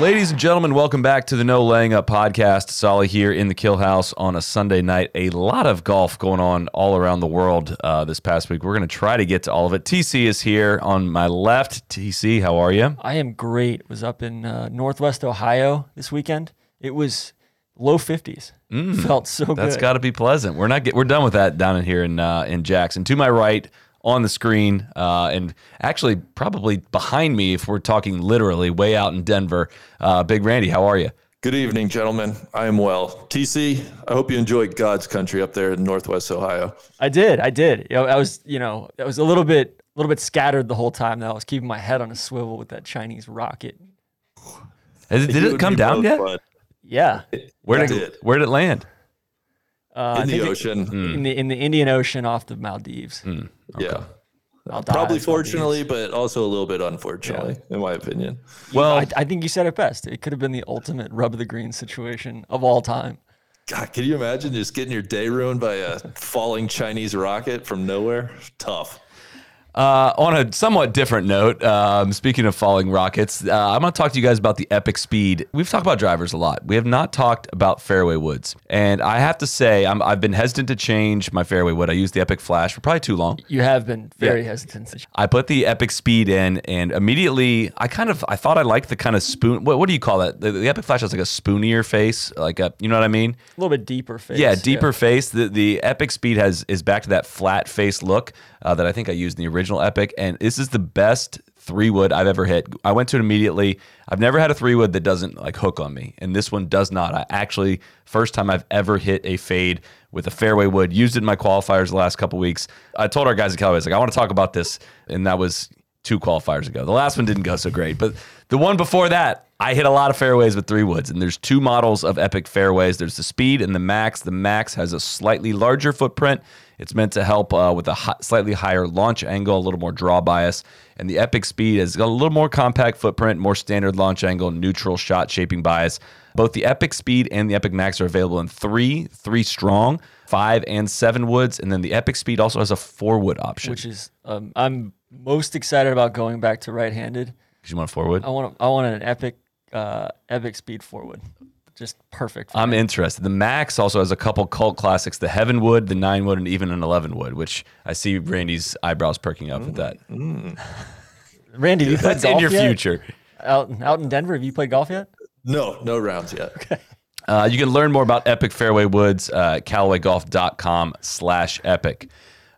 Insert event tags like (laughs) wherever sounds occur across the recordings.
Ladies and gentlemen, welcome back to the No Laying Up podcast. Solly here in the Kill House on a Sunday night. A lot of golf going on all around the world uh, this past week. We're going to try to get to all of it. TC is here on my left. TC, how are you? I am great. Was up in uh, Northwest Ohio this weekend. It was low 50s. Felt so good. Mm. That's got to be pleasant. We're not get, we're done with that down in here in uh, in Jackson. To my right on the screen, uh, and actually probably behind me if we're talking literally way out in Denver. Uh, Big Randy, how are you? Good evening, gentlemen. I am well. TC, I hope you enjoyed God's country up there in Northwest Ohio. I did. I did. You know, I was, you know, I was a little bit, a little bit scattered the whole time. Though I was keeping my head on a swivel with that Chinese rocket. Has it- Did it come down yet? bud. Yeah, Where did did. where did it land? Uh, in the think it- ocean. Hmm. in the in the Indian Ocean off the Maldives. Yeah. Maldives, Probably Maldives. fortunately, but also a little bit unfortunately, in my opinion. Well, I, I think you said it best. It could have been the ultimate rub of the green situation of all time. God, can you imagine just getting your day ruined by a falling Chinese rocket from nowhere? Tough. Uh, on a somewhat different note, um, speaking of falling rockets, uh, I'm going to talk to you guys about the Epic Speed. We've talked about drivers a lot. We have not talked about fairway woods, and I have to say, I'm, I've been hesitant to change my fairway wood. I used the Epic Flash for probably too long. You have been very Yeah. hesitant. I put the Epic Speed in, and immediately I kind of I thought I liked the kind of spoon. What, what do you call that? The, the Epic Flash has like a spoonier face, like a you know what I mean? A little bit deeper face. Yeah, deeper face. The the Epic Speed has is back to that flat face look uh, that I think I used in the original Original epic, and this is the best three wood I've ever hit. I went to it immediately. I've never had a three wood that doesn't like hook on me, and this one does not. I actually first time I've ever hit a fade with a fairway wood. Used it in my qualifiers the last couple weeks. I told our guys at Callaway, like, I want to talk about this, and that was two qualifiers ago. The last one didn't go so great, but the one before that, I hit a lot of fairways with three woods, and there's two models of Epic fairways. There's the Speed and the Max. The Max has a slightly larger footprint. It's meant to help uh, with a hi- slightly higher launch angle, a little more draw bias. And the Epic Speed has got a little more compact footprint, more standard launch angle, neutral shot shaping bias. Both the Epic Speed and the Epic Max are available in three, three strong, five and seven woods, and then the Epic Speed also has a four wood option. which is um, I'm most excited about going back to right-handed. Because you want a four wood? I want I want an epic uh, epic speed forward, just perfect. For I'm me. interested. The Max also has a couple cult classics: the Heavenwood, the Nine Wood, and even an Eleven Wood. Which I see Randy's eyebrows perking up at that. (laughs) Randy, you played That's in your yet? future. Out out in Denver, have you played golf yet? No, no rounds yet. Uh, you can learn more about Epic Fairway Woods uh, at CallawayGolf.com slash epic.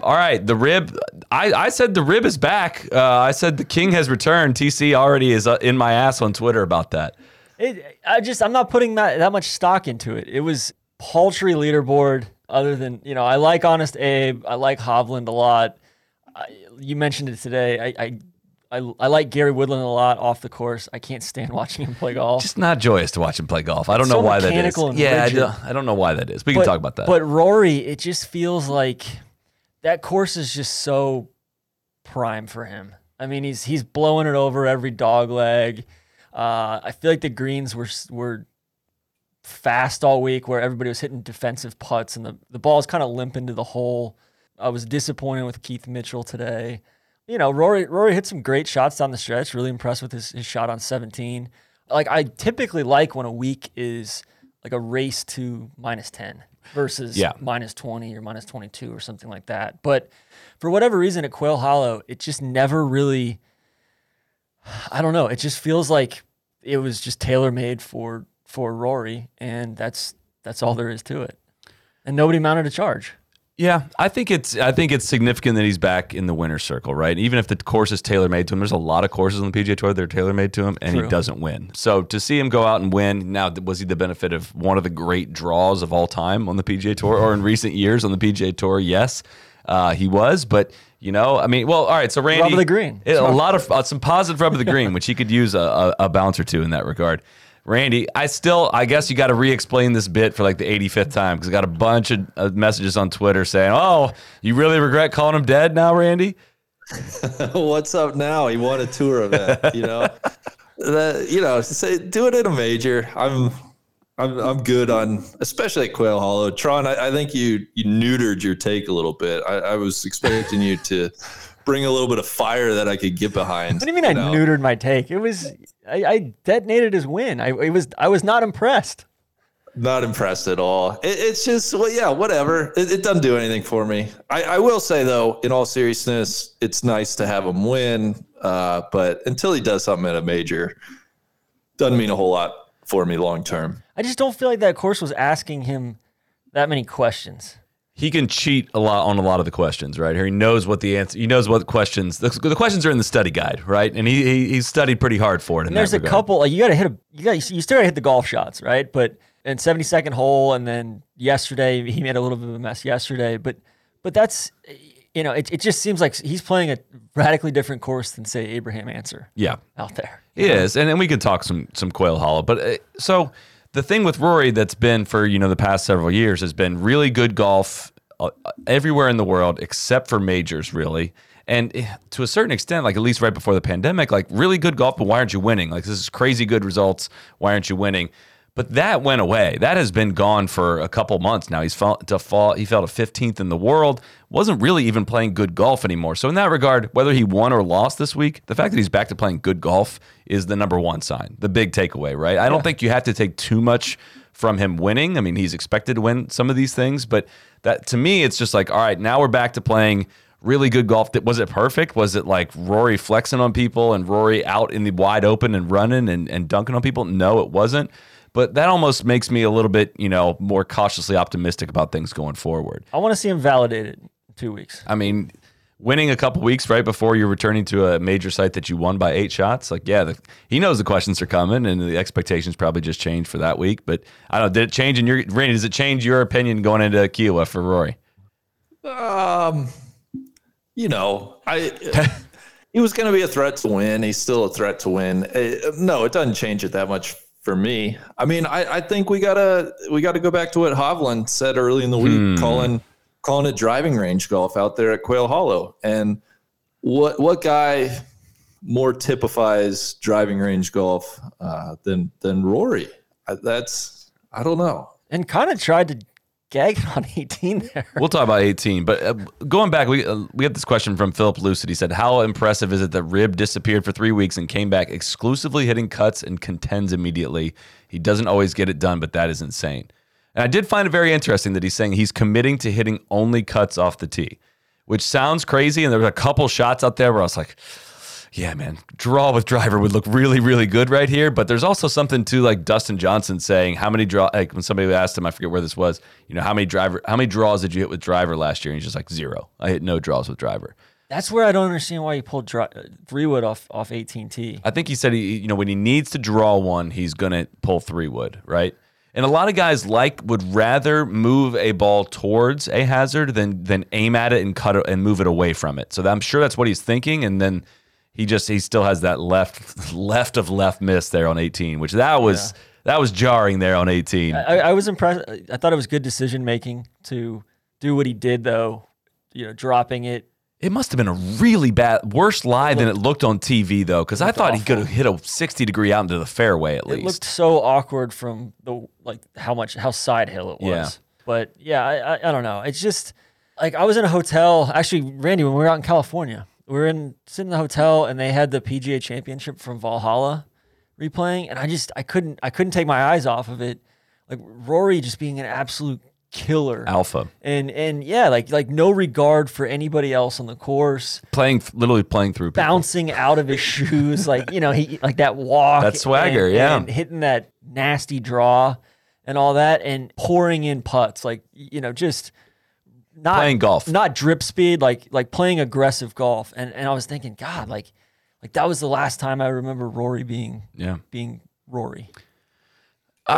All right, the rib. I, I said the rib is back. Uh, I said the king has returned. TC already is uh, in my ass on Twitter about that. It, I just I'm not putting that that much stock into it. It was paltry leaderboard. Other than you know, I like Honest Abe. I like Hovland a lot. I, you mentioned it today. I, I I I like Gary Woodland a lot off the course. I can't stand (laughs) watching him play golf. Just not joyous to watch him play golf. I don't So know why that is. and Yeah, I don't, I don't know why that is. We can talk about that. But Rory, it just feels like that course is just so prime for him. I mean, he's he's blowing it over every dog leg. Uh, I feel like the greens were were fast all week, where everybody was hitting defensive putts, and the the ball's kind of limp into the hole. I was disappointed with Keith Mitchell today. You know, Rory Rory hit some great shots down the stretch. Really impressed with his, his shot on 17. Like I typically like when a week is like a race to minus 10 versus Yeah. minus 20 or minus 22 or something like that. But for whatever reason at Quail Hollow, it just never really I don't know, it just feels like it was just tailor made for for Rory and that's that's all there is to it. And nobody mounted a charge. Yeah, I think it's I think it's significant that he's back in the winner's circle, right? Even if the course is tailor made to him, there's a lot of courses on the PGA Tour that are tailor made to him, and he doesn't win. So to see him go out and win, now was he the benefit of one of the great draws of all time on the PGA Tour or in recent years on the PGA Tour? Yes, uh, he was, but you know, I mean, well, all right. So Randy, Rub of the green. Yeah, a lot of uh, some positive rub of the green, which he could use a, a, a bounce or two in that regard. Randy, I still, I guess you got to re-explain this bit for like the 85th time because I got a bunch of uh, messages on Twitter saying, "Oh, you really regret calling him dead now, Randy?" (laughs) What's up now? He won a tour event. You know, (laughs) that you know, say do it in a major. I'm, I'm, I'm good on, especially at Quail Hollow. Tron, I, I think you you neutered your take a little bit. I, I was expecting you to (laughs) bring a little bit of fire that I could get behind. What do you mean I know? neutered my take? It was I, I detonated his win. I it was I was not impressed. Not impressed at all. It, it's just, well, yeah, whatever. It, it doesn't do anything for me. I, I will say, though, in all seriousness, it's nice to have him win. Uh, but until he does something at a major, doesn't mean a whole lot for me long term. I just don't feel like that course was asking him that many questions. He can cheat a lot on a lot of the questions, right? Here he knows what the answer. He knows what questions. The, the questions are in the study guide, right? And he, he he's studied pretty hard for it. In And there's a regard. couple like you got to hit a you got you still got to hit the golf shots, right? But and 72nd hole, and then yesterday he made a little bit of a mess yesterday, but but that's you know it, it just seems like he's playing a radically different course than say Abraham Ancer Yeah, out there. It is, and, and we could talk some some Quail Hollow. But uh, so the thing with Rory that's been for you know the past several years has been really good golf uh, everywhere in the world except for majors, really. And eh, to a certain extent, like at least right before the pandemic, like really good golf, but why aren't you winning? Like this is crazy good results. Why aren't you winning? But that went away. That has been gone for a couple months now. He's fell to fall. He fell to 15th in the world. Wasn't really even playing good golf anymore. So in that regard, whether he won or lost this week, the fact that he's back to playing good golf is the number one sign, the big takeaway, right? I don't think you have to take too much from him winning. I mean, he's expected to win some of these things, but that to me, it's just like, all right, now we're back to playing really good golf. Was it perfect? Was it like Rory flexing on people and Rory out in the wide open and running and, and dunking on people? No, it wasn't. But that almost makes me a little bit, you know, more cautiously optimistic about things going forward. I want to see him validated in two weeks. I mean, winning a couple weeks right before you're returning to a major site that you won by eight shots, like yeah, the, he knows the questions are coming and the expectations probably just changed for that week. But I don't know, did it change in your Randy? Does it change your opinion going into Kiawah for Rory? Um, you know, I (laughs) he was going to be a threat to win. He's still a threat to win. Uh, no, it doesn't change it that much for me. I mean, I, I think we gotta we gotta go back to what Hovland said early in the week, calling calling it driving range golf out there at Quail Hollow. And what what guy more typifies driving range golf uh, than than Rory? That's I don't know. And kind of tried to gag (laughs) on 18 there. We'll talk about 18, but uh, going back, we uh, we have this question from Philip Lucid. He said, "How impressive is it that Rib disappeared for three weeks and came back exclusively hitting cuts and contends immediately? He doesn't always get it done, but that is insane." And I did find it very interesting that he's saying he's committing to hitting only cuts off the tee, which sounds crazy. And there were a couple shots out there where I was like, yeah, man, draw with driver would look really, really good right here. But there's also something to like Dustin Johnson saying how many draw like when somebody asked him, I forget where this was, you know, how many driver how many draws did you hit with driver last year? And he's just like zero. I hit no draws with driver. That's where I don't understand why he pulled dri- uh, three wood off off 18T. I think he said he, you know, when he needs to draw one, he's gonna pull three wood, right? And a lot of guys like would rather move a ball towards a hazard than than aim at it and cut it and move it away from it. So I'm sure that's what he's thinking. And then he just he still has that left (laughs) left of left miss there on 18, which that was that was jarring there on 18. I, I was impressed. I thought it was good decision making to do what he did, though. You know, dropping it. It must have been a really bad, worse lie than it looked on TV though, because I thought he could have hit a 60 degree out into the fairway at least. It looked so awkward from the like how much how side hill it was. Yeah. But yeah, I, I I don't know. It's just like I was in a hotel. Actually, Randy, when we were out in California, we were in sitting in the hotel and they had the PGA Championship from Valhalla replaying, and I just I couldn't I couldn't take my eyes off of it. Like Rory just being an absolute killer. Alpha And and yeah, like like no regard for anybody else on the course, playing, literally playing through. people. bouncing out of his (laughs) shoes, like you know he like that walk, That swagger, and- yeah. and hitting that nasty draw and all that, and pouring in putts, like you know just not Playing golf. not drip speed, like like playing aggressive golf. And and I was thinking, God, like like that was the last time I remember Rory being Yeah. being Rory.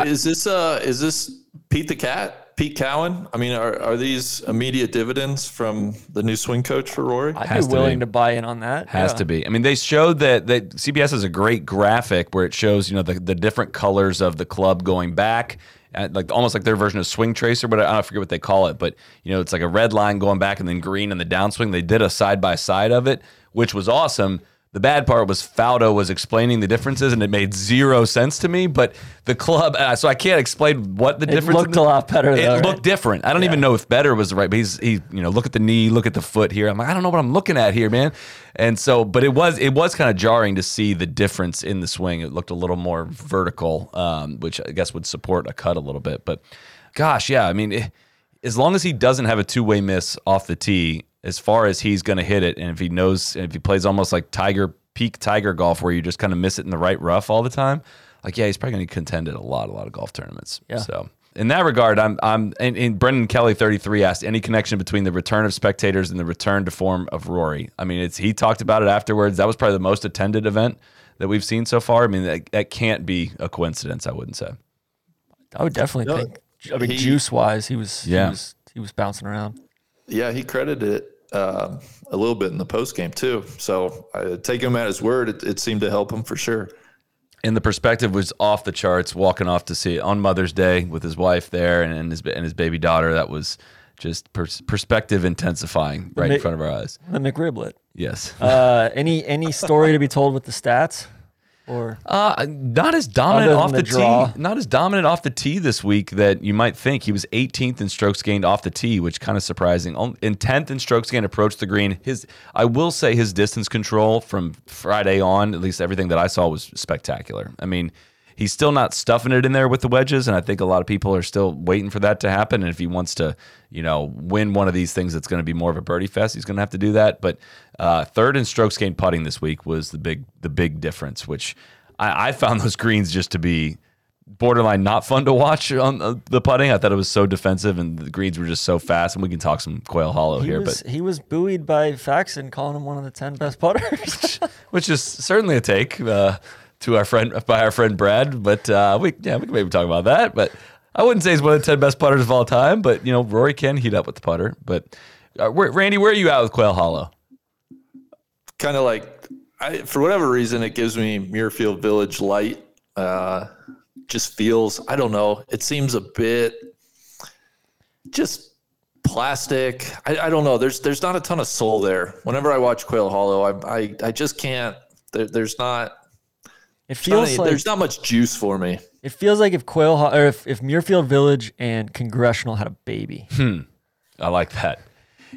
is this uh is this Pete the Cat? Pete Cowan. I mean, are, are these immediate dividends from the new swing coach for Rory? I'd Has be to willing be. to buy in on that. Has Yeah. to be. I mean, they showed that that CBS has a great graphic where it shows you know the, the different colors of the club going back, at like almost like their version of Swing Tracer, but I don't forget what they call it. But you know, it's like a red line going back and then green in the downswing. They did a side by side of it, which was awesome. The bad part was Faldo was explaining the differences, and it made zero sense to me. But the club, uh, so I can't explain what the It difference. looked a lot better, It though, looked right? different. I don't even know if better was the right, but he's he, you know, look at the knee, look at the foot here. I'm like, I don't know what I'm looking at here, man. And so, but it was it was kind of jarring to see the difference in the swing. It looked a little more vertical, um, which I guess would support a cut a little bit. But gosh, yeah, I mean, it, as long as he doesn't have a two way miss off the tee, as far as he's going to hit it, and if he knows, if he plays almost like Tiger peak Tiger golf, where you just kind of miss it in the right rough all the time, like yeah, he's probably going to contend at a lot, a lot of golf tournaments. Yeah. So in that regard, I'm I'm and, and Brendan Kelly 33 asked any connection between the return of spectators and the return to form of Rory. I mean, it's he talked about it afterwards. That was probably the most attended event that we've seen so far. I mean, that, that can't be a coincidence. I wouldn't say. I would definitely No, think. I mean, he- juice wise, he was. Yeah. He was. He was bouncing around. Yeah, he credited it um, a little bit in the post game too. So I take him at his word. It, it seemed to help him for sure. and the perspective was off the charts. Walking off to see it on Mother's Day with his wife there and, and his and his baby daughter. That was just pers- perspective intensifying right in front of our eyes. The McRiblet. Yes. Uh, any any story to be told with the stats, or Uh, not as dominant off the, the tee. Not as dominant off the tee this week that you might think. He was 18th in strokes gained off the tee, which kind of surprising. In 10th in strokes gained approach the green. His, I will say, his distance control from Friday on, at least everything that I saw was spectacular. I mean, he's still not stuffing it in there with the wedges, and I think a lot of people are still waiting for that to happen. And if he wants to, you know, win one of these things, that's going to be more of a birdie fest. He's going to have to do that. But uh, third in strokes gained putting this week was the big the big difference, which I, I found those greens just to be borderline not fun to watch on the- the putting. I thought it was so defensive, and the greens were just so fast. And we can talk some Quail Hollow he here, was but he was buoyed by Faxon calling him one of the ten best putters. (laughs) which is certainly a take uh, to our friend by our friend Brad. But uh, we yeah we can maybe talk about that. But I wouldn't say he's one of the ten best putters of all time. But you know Rory can heat up with the putter. But uh, where, Randy, where are you at with Quail Hollow? Kind of like, I, for whatever reason, it gives me Muirfield Village light. Uh, just feels, I don't know, it seems a bit just plastic. I, I don't know. There's there's not a ton of soul there. Whenever I watch Quail Hollow, I I, I just can't. There, there's not. It feels any- like there's not much juice for me. it feels like if Quail or if, if Muirfield Village and Congressional had a baby. Hmm. I like that.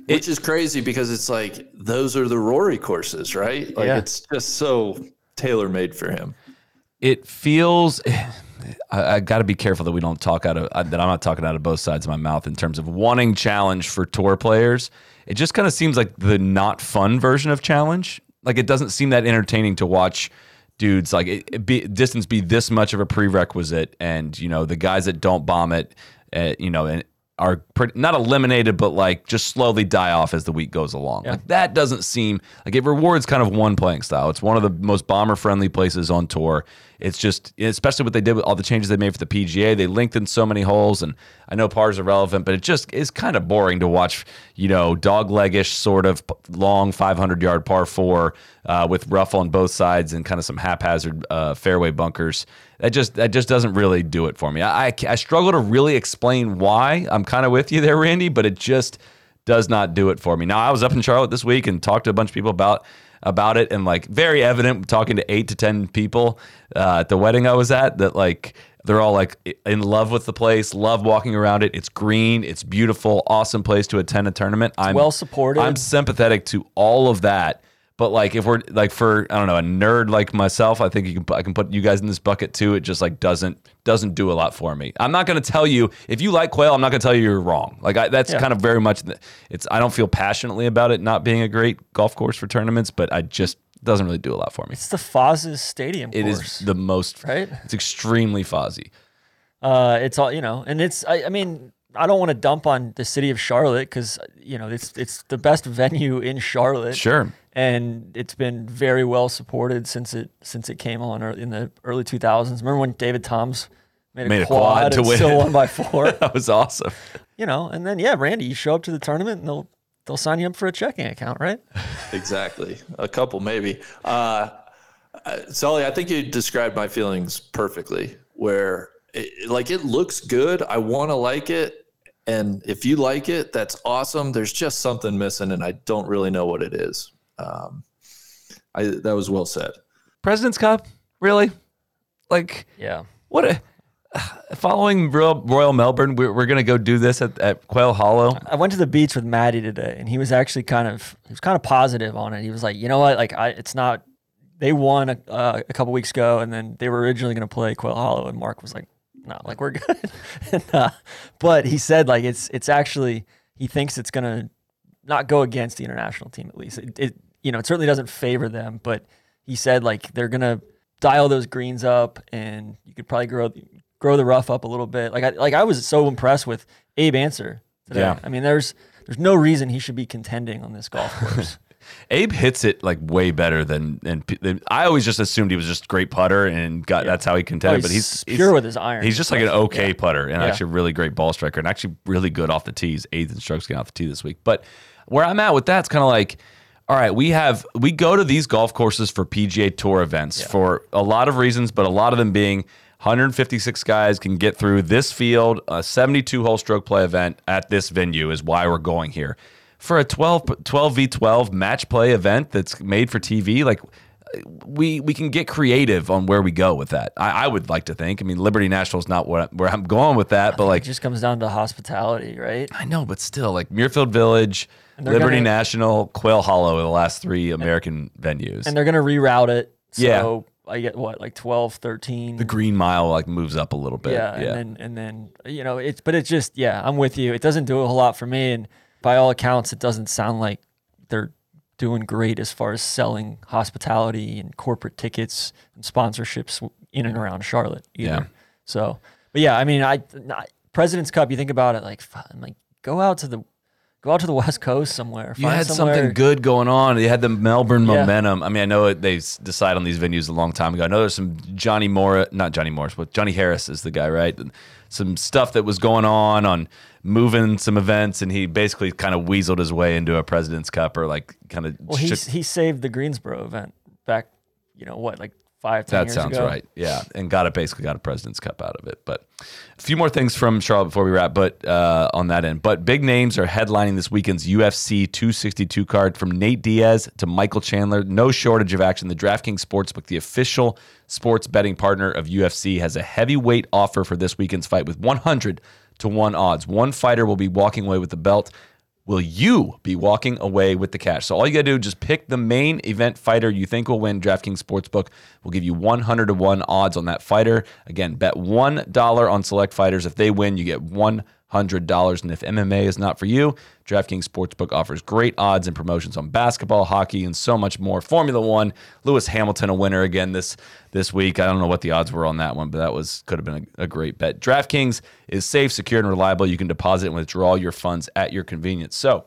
Which is crazy because it's like those are the Rory courses, right? Like Yeah. it's just so tailor made for him. it feels (sighs) I, I got to be careful that we don't talk out of uh, that I'm not talking out of both sides of my mouth in terms of wanting challenge for tour players. It just kind of seems like the not fun version of challenge. Like it doesn't seem that entertaining to watch dudes like it, it be, distance be this much of a prerequisite, and you know the guys that don't bomb it, uh, you know, and are pretty, not eliminated, but like just slowly die off as the week goes along. Like that doesn't seem like it rewards kind of one playing style. It's one of the most bomber friendly places on tour. It's just, especially what they did with all the changes they made for the PGA. They lengthened so many holes, and I know pars are relevant, but it just is kind of boring to watch. You know, dog leggish sort of long 500 yard par four uh, with rough on both sides and kind of some haphazard uh, fairway bunkers. That just that just doesn't really do it for me. I I, I struggle to really explain why. I'm kind of with you there, Randy, but it just does not do it for me. Now I was up in Charlotte this week and talked to a bunch of people about about it, and like very evident talking to eight to ten people uh, at the wedding I was at that like they're all like in love with the place, love walking around it. It's green, it's beautiful, awesome place to attend a tournament. I'm well supported. I'm sympathetic to all of that. But like if we're like for I don't know a nerd like myself, I think you can put- I can put you guys in this bucket too. It just like doesn't doesn't do a lot for me. I'm not going to tell you if you like quail. I'm not going to tell you you're wrong. Like I, that's Yeah. kind of very much it's. I don't feel passionately about it not being a great golf course for tournaments, but I just doesn't really do a lot for me. it's the Foz's Stadium It is course. the most right? It's extremely fuzzy. Uh, it's all you know, and it's. I, I mean, I don't want to dump on the city of Charlotte because you know it's it's the best venue in Charlotte. Sure. And it's been very well supported since it since it came on in the early 2000s. Remember when David Toms made a, Made a quad, quad to win. still won by four. (laughs) that was awesome. you know, and then yeah, Randy, you show up to the tournament and they'll they'll sign you up for a checking account, right? (laughs) Exactly. A couple, maybe. Uh, uh, Sully, I think you described my feelings perfectly. Where, it, like, it looks good. I want to like it. And if you like it, that's awesome. There's just something missing, and I don't really know what it is. Um, I, that was well said. President's Cup, really? Like, Yeah. what a. Following Royal, Royal Melbourne, we're, we're going to go do this at, at Quail Hollow. I went to the beach with Maddie today, and he was actually kind of he was kind of positive on it. He was like, you know what, like I, it's not. They won a, uh, a couple weeks ago, and then they were originally going to play Quail Hollow, and Mark was like, no, like we're (laughs) good. and, uh, but he said like it's it's actually he thinks it's going to not go against the international team at least. It, it you know it certainly doesn't favor them, but he said like they're to dial those greens up, and you could probably grow grow the rough up a little bit. Like I like I was so impressed with Abe Ancer today. Yeah. I mean, there's there's no reason he should be contending on this golf course. (laughs) Abe hits it like way better than, than I always just assumed he was just great putter and got that's how he contended. Oh, but he's he's pure with his iron. He's just like an okay Yeah. putter and Yeah. actually really great ball striker and actually really good off the tees. Eighth in strokes getting off the tee this week. But where I'm at with that's kind of like, all right, we have we go to these golf courses for PGA Tour events for a lot of reasons, but a lot of them being 156 guys can get through this field, a 72 hole stroke play event at this venue is why we're going here. For a 12 12 v 12 match play event that's made for TV, like we we can get creative on where we go with that. I, I would like to think. I mean, Liberty National is not what, where I'm going with that, but like, it just comes down to hospitality, right? I know, but still, like Muirfield Village, Liberty gonna- National, Quail Hollow are the last three American venues. And they're gonna reroute it. So Yeah. I get what, like 12, 13. the Green Mile like moves up a little bit. yeah, Yeah, and then and then you know it's but it's just yeah i'm with you it doesn't do a whole lot for me and by all accounts it doesn't sound like they're doing great as far as selling hospitality and corporate tickets and sponsorships in and around charlotte either Yeah. so but yeah i mean I, I president's cup you think about it like like go out to the go out to the (laughs) west coast somewhere you had somewhere- something good going on. You had the Melbourne Yeah. momentum. I mean, I know it- they decide on these venues a long time ago. I know there's some Johnny Morris, not Johnny Morris, but Johnny Harris is the guy, right? Some stuff that was going on on moving some events, and he basically kind of weaseled his way into a President's Cup or like kind of. well he, he saved the greensboro event back you know what like five That sounds ago. right. Yeah, and got it basically got a President's Cup out of it. But a few more things from Charlotte before we wrap. But uh, on that end, but big names are headlining this weekend's UFC 262 card from Nate Diaz to Michael Chandler. No shortage of action. The DraftKings Sportsbook, the official sports betting partner of UFC, has a heavyweight offer for this weekend's fight with 100 to one odds. One fighter will be walking away with the belt will you be walking away with the cash? So all you got to do is just pick the main event fighter you think will win. DraftKings Sportsbook will give you 100 to 1 odds on that fighter. Again, bet $1 on select fighters. If they win, you get $100. And if MMA is not for you, DraftKings Sportsbook offers great odds and promotions on basketball, hockey, and so much more. Formula One, Lewis Hamilton a winner again this this week. I don't know what the odds were on that one, but that was could have been a, a great bet. DraftKings is safe, secure, and reliable. You can deposit and withdraw your funds at your convenience. So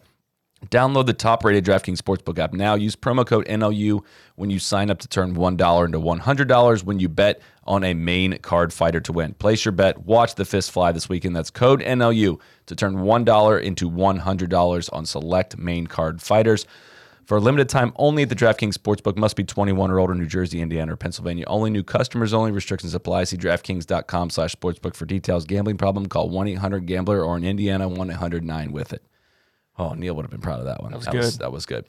Download the top rated DraftKings Sportsbook app now. Use promo code NLU when you sign up to turn $1 into $100 when you bet on a main card fighter to win. Place your bet. Watch the fist fly this weekend. That's code NLU to turn $1 into $100 on select main card fighters. For a limited time only, at the DraftKings Sportsbook must be 21 or older, New Jersey, Indiana, or Pennsylvania. Only new customers only. Restrictions apply. See DraftKings.com slash sportsbook for details. Gambling problem? Call 1-800-GAMBLER or in Indiana, 1-800-9-WITH-IT. Oh, Neil would have been proud of that one. That was that good. Was, that was good.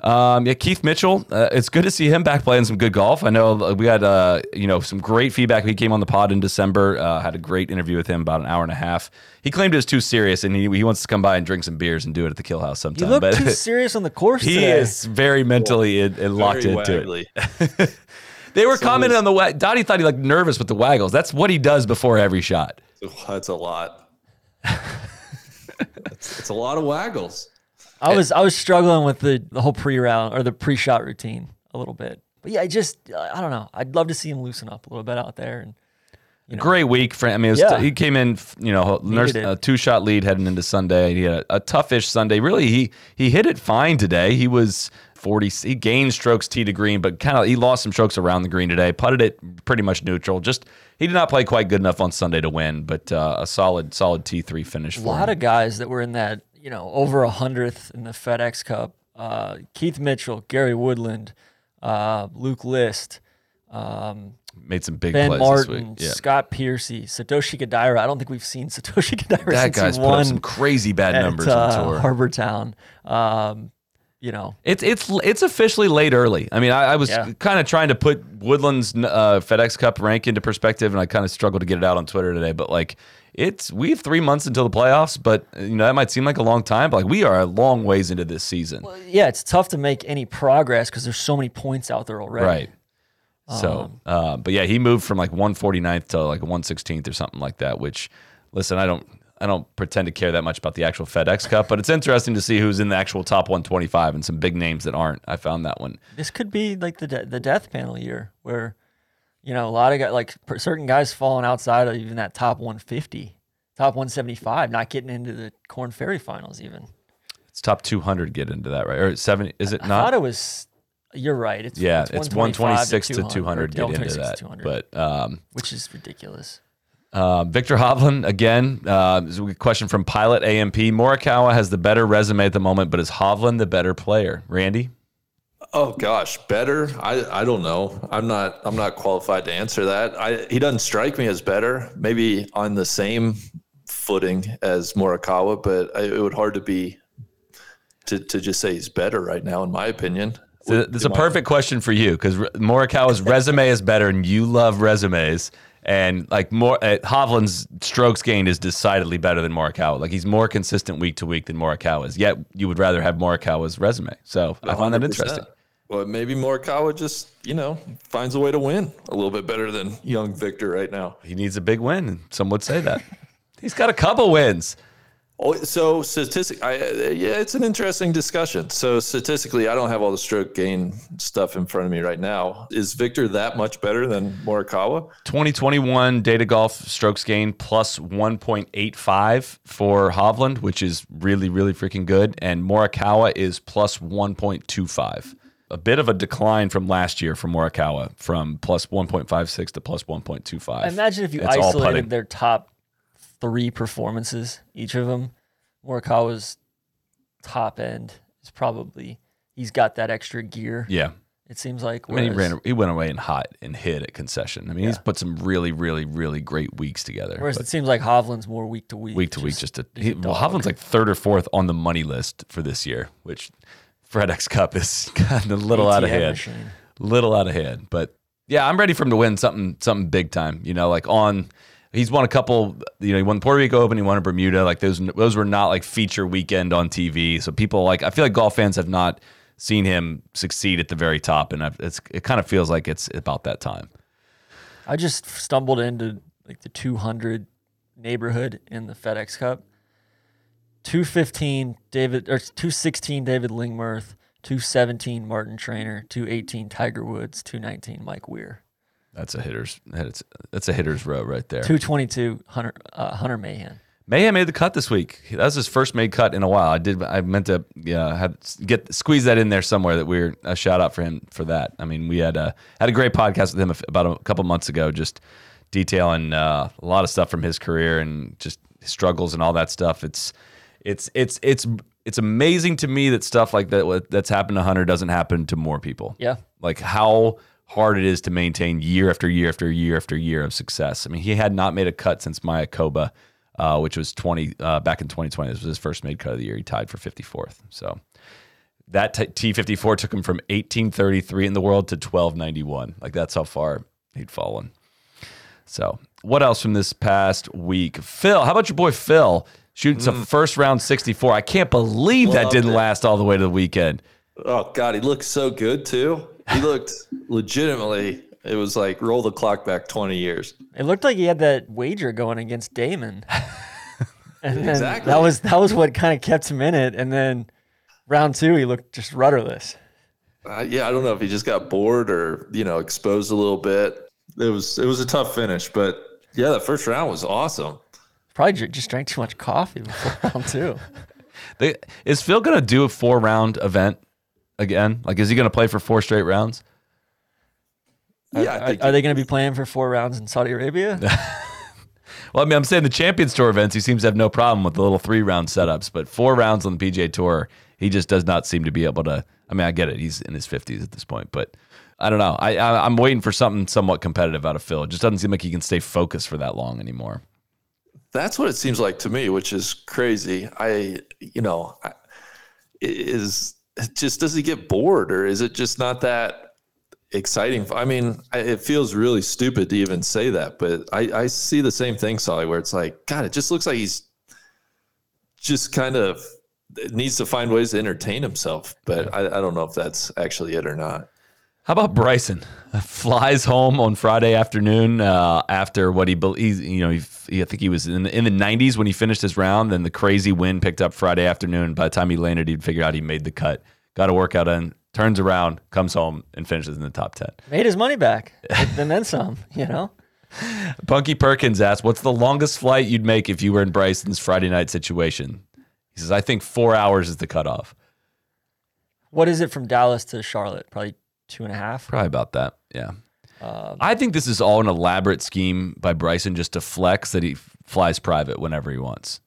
Um, yeah, Keith Mitchell. Uh, it's good to see him back playing some good golf. I know we had uh, you know some great feedback. He came on the pod in December. Uh, had a great interview with him, about an hour and a half. He claimed it was too serious, and he, he wants to come by and drink some beers and do it at the Kill House You sometime. look but too (laughs) serious on the course he today. is very mentally in, in locked Very into waggly. it. (laughs) They were commenting on the wa- Dottie thought he looked nervous with the waggles. That's what he does before every shot. That's a lot. It's, it's a lot of waggles. I was I was struggling with the, the whole pre round or the pre shot routine a little bit. But yeah, I just I don't know. I'd love to see him loosen up a little bit out there. And Great week for him. I mean, it was Yeah. he came in, you know, nurse, a two shot lead heading into Sunday. He had a, a toughish Sunday. Really, he he hit it fine today. He was forty. He gained strokes tee to green, but kind of he lost some strokes around the green today. Putted it pretty much neutral. Just he did not play quite good enough on Sunday to win, but uh, a solid solid T three finish. A lot him. of guys that were in that, you know, over a hundredth in the FedEx Cup. Uh, Keith Mitchell, Gary Woodland, uh, Luke List, um, made some big Ben plays Martin, this week. Yeah. Scott Piercy, Satoshi Kodaira. I don't think we've seen (laughs) Satoshi Kodaira That since guy's he put up some crazy bad at numbers uh, on tour. Harbor Town. Um, you know, It's it's it's officially late early. I mean, I, I was Yeah. kind of trying to put Woodland's uh, FedEx Cup rank into perspective, and I kind of struggled to get it out on Twitter today. But like, it's we have three months until the playoffs, but you know that might seem like a long time. But like, we are a long ways into this season, yeah, it's tough to make any progress because there's so many points out there already. right? So, uh, but yeah, he moved from like 149th to like 116th or something like that. Which, listen, I don't. I don't pretend to care that much about the actual FedEx Cup, but it's interesting to see who's in the actual top 125 and some big names that aren't. I found that one. This could be like the de- the death panel year where, you know, a lot of guys like per- certain guys falling outside of even that top 150, top 175, not getting into the Korn Ferry finals even. It's top 200 get into that, right? Or 70, is it I not? I thought it was. You're right. It's yeah, it's, it's 125 126 to 200 yeah, get into that. 200, But um, which is ridiculous. Uh, Viktor Hovland, again, uh, is a question from Pilot AMP. Morikawa has the better resume at the moment, but is Hovland the better player? Randy? Oh gosh, better? I I don't know. I'm not I'm not qualified to answer that. I he doesn't strike me as better. Maybe on the same footing as Morikawa, but I, it would hard to be to to just say he's better right now, in my opinion. So It's a perfect question for you because Morikawa's resume is better, and you love resumes. And like more, uh, Hovland's strokes gained is decidedly better than Morikawa. Like he's more consistent week to week than Morikawa's. Yet you would rather have Morikawa's resume. So I find that interesting. Well, maybe Morikawa just you know finds a way to win a little bit better than young Viktor right now. He needs a big win, and some would say that. (laughs) He's got a couple wins. Oh, so statistic, I, uh, yeah, it's an interesting discussion. So statistically, I don't have all the stroke gain stuff in front of me right now. Is Viktor that much better than Morikawa? 2021 data golf strokes gain plus 1.85 for Hovland, which is really, really freaking good. And Morikawa is plus 1.25. A bit of a decline from last year for Morikawa from plus 1.56 to plus 1.25. Imagine if you It's isolated their top three performances, each of them. Morikawa's top end is probably he's got that extra gear. Yeah. It seems like. I mean, he ran. He went away and hot and hit at concession. I mean, he's put some really, really, really great weeks together. Whereas it seems like Hovland's more week to week. week to week, just a, he, a well. Hovland's like third or fourth on the money list for this year, which FedEx Cup is (laughs) kind of a little out of hand, machine. little out of hand. But yeah, I'm ready for him to win something, something big time. You know, like on. He's won a couple. You know, he won Puerto Rico Open. He won in Bermuda. Like those, those were not like feature weekend on TV. So people like, I feel like golf fans have not seen him succeed at the very top, and it kind of feels like it's about that time. I just stumbled into like the 200 neighborhood in the FedEx Cup. 215 David or 216 David Lingmerth, 217 Martin Trainer, 218 Tiger Woods, 219 Mike Weir, That's a hitter's. That's that's a hitter's row right there. 222 Hunter uh, Hunter Mahan. Mayhem made the cut this week. That was his first made cut in a while. I did. I meant to yeah have get squeeze that in there somewhere. That we're a shout out for him for that. I mean, we had a had a great podcast with him about a couple months ago, just detailing uh, a lot of stuff from his career and just struggles and all that stuff. It's it's it's it's it's amazing to me that stuff like that that's happened to Hunter doesn't happen to more people. Yeah. like how hard it is to maintain year after year after year after year of success. I mean, he had not made a cut since Mayakoba, uh, which was 20 uh, back in 2020. This was his first made cut of the year. He tied for 54th. So that t- T54 took him from 1833 in the world to 1291. Like that's how far he'd fallen. So what else from this past week? Phil, how about your boy Phil shooting some first round 64? I can't believe that didn't it. last all the way to the weekend. Oh God, he looked so good too. He looked legitimately. It was like roll the clock back 20 years. It looked like he had that wager going against Damon. (laughs) and then Exactly. that was that was what kind of kept him in it. And then round two, he looked just rudderless. Uh, yeah, I don't know if he just got bored or you know exposed a little bit. It was it was a tough finish, but yeah, the first round was awesome. Probably just drank too much coffee before (laughs) round two. (laughs) They, is Phil going to do a four round event again? Like, is he going to play for four straight rounds? Yeah, I Are, think are they going to be playing for four rounds in Saudi Arabia? (laughs) Well, I mean, I'm saying the Champions Tour events, he seems to have no problem with the little three round setups, but four rounds on the PGA Tour, he just does not seem to be able to. I mean, I get it; he's in his 50s at this point, but I don't know. I, I I'm waiting for something somewhat competitive out of Phil. It just doesn't seem like he can stay focused for that long anymore. That's what it seems like to me, which is crazy. I, you know, I, is just does he get bored or is it just not that exciting? I mean, it feels really stupid to even say that, but I, I see the same thing, Solly, where it's like, God, it just looks like he's just kind of needs to find ways to entertain himself. But I, I don't know if that's actually it or not. How about Bryson? Flies home on Friday afternoon uh, after what he believes. You know, he, he, I think he was in, in the 90s when he finished his round. Then the crazy wind picked up Friday afternoon. By the time he landed, he'd figure out he made the cut. Got a workout in, turns around, comes home, and finishes in the top 10. Made his money back, and then some. You know, Punky Perkins asked, "What's the longest flight you'd make if you were in Bryson's Friday night situation?" He says, "I think four hours is the cutoff. what is it from Dallas to Charlotte? Probably two and a half. Probably about that. Yeah. I think this is all an elaborate scheme by Bryson just to flex that he f- flies private whenever he wants.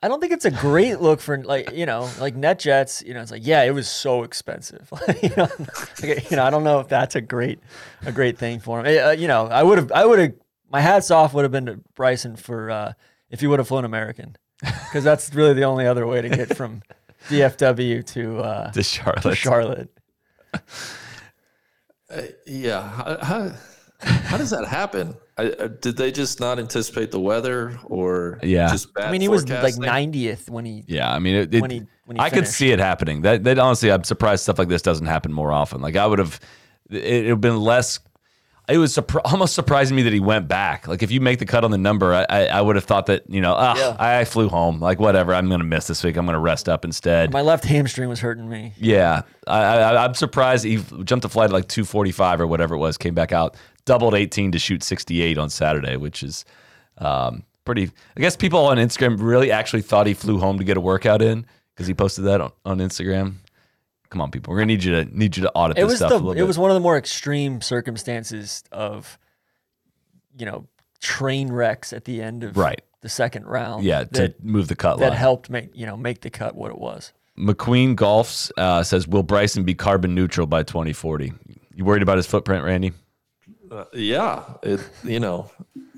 I don't think it's a great (laughs) look for like you know like NetJets. You know, it's like yeah, it was so expensive. (laughs) you know, like, you know, I don't know if that's a great a great thing for him. Uh, you know, I would have I would have my hats off would have been to Bryson for uh, if he would have flown American because that's really the only other way to get from (laughs) DFW to uh, To Charlotte. to Charlotte. Yeah. How, how, how does that happen? I, uh, did they just not anticipate the weather or Yeah. just bad I mean, he was like 90th when he Yeah, I mean, it, it- When he- when he I could see it happening. That, that honestly, I'm surprised stuff like this doesn't happen more often. Like I would have, it, it would have been less. It was surpri- (laughs) almost surprising me that he went back. Like if you make the cut on the number, I, I, I would have thought that you know, ah, Yeah. I, I flew home. Like whatever, I'm gonna miss this week. I'm gonna rest up instead. my left hamstring was hurting me. Yeah, I, I, I'm surprised he jumped a flight at like 245 or whatever it was. Came back out, doubled 18 to shoot 68 on Saturday, which is um, pretty. I guess people on Instagram really actually thought he flew home to get a workout in because he posted that on, on Instagram. Come on, people, we're gonna need you to need you to audit it this was stuff the a little it bit. was one of the more extreme circumstances of you know train wrecks at the end of Right. the second round yeah, to move the cut that line. helped make you know make the cut what it was McQueen Golfs uh, says, "Will Bryson be carbon neutral by 2040?" You worried about his footprint, Randy? Uh, yeah, it you know,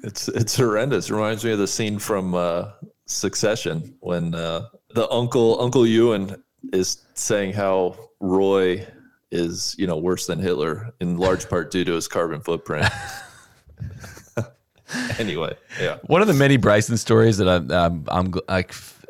it's it's horrendous. It reminds me of the scene from uh, Succession when uh, the uncle Uncle Ewan is saying how Roy is you know worse than Hitler in large part due to his carbon footprint. (laughs) anyway, yeah. One of the many Bryson stories that I'm, I'm gl- I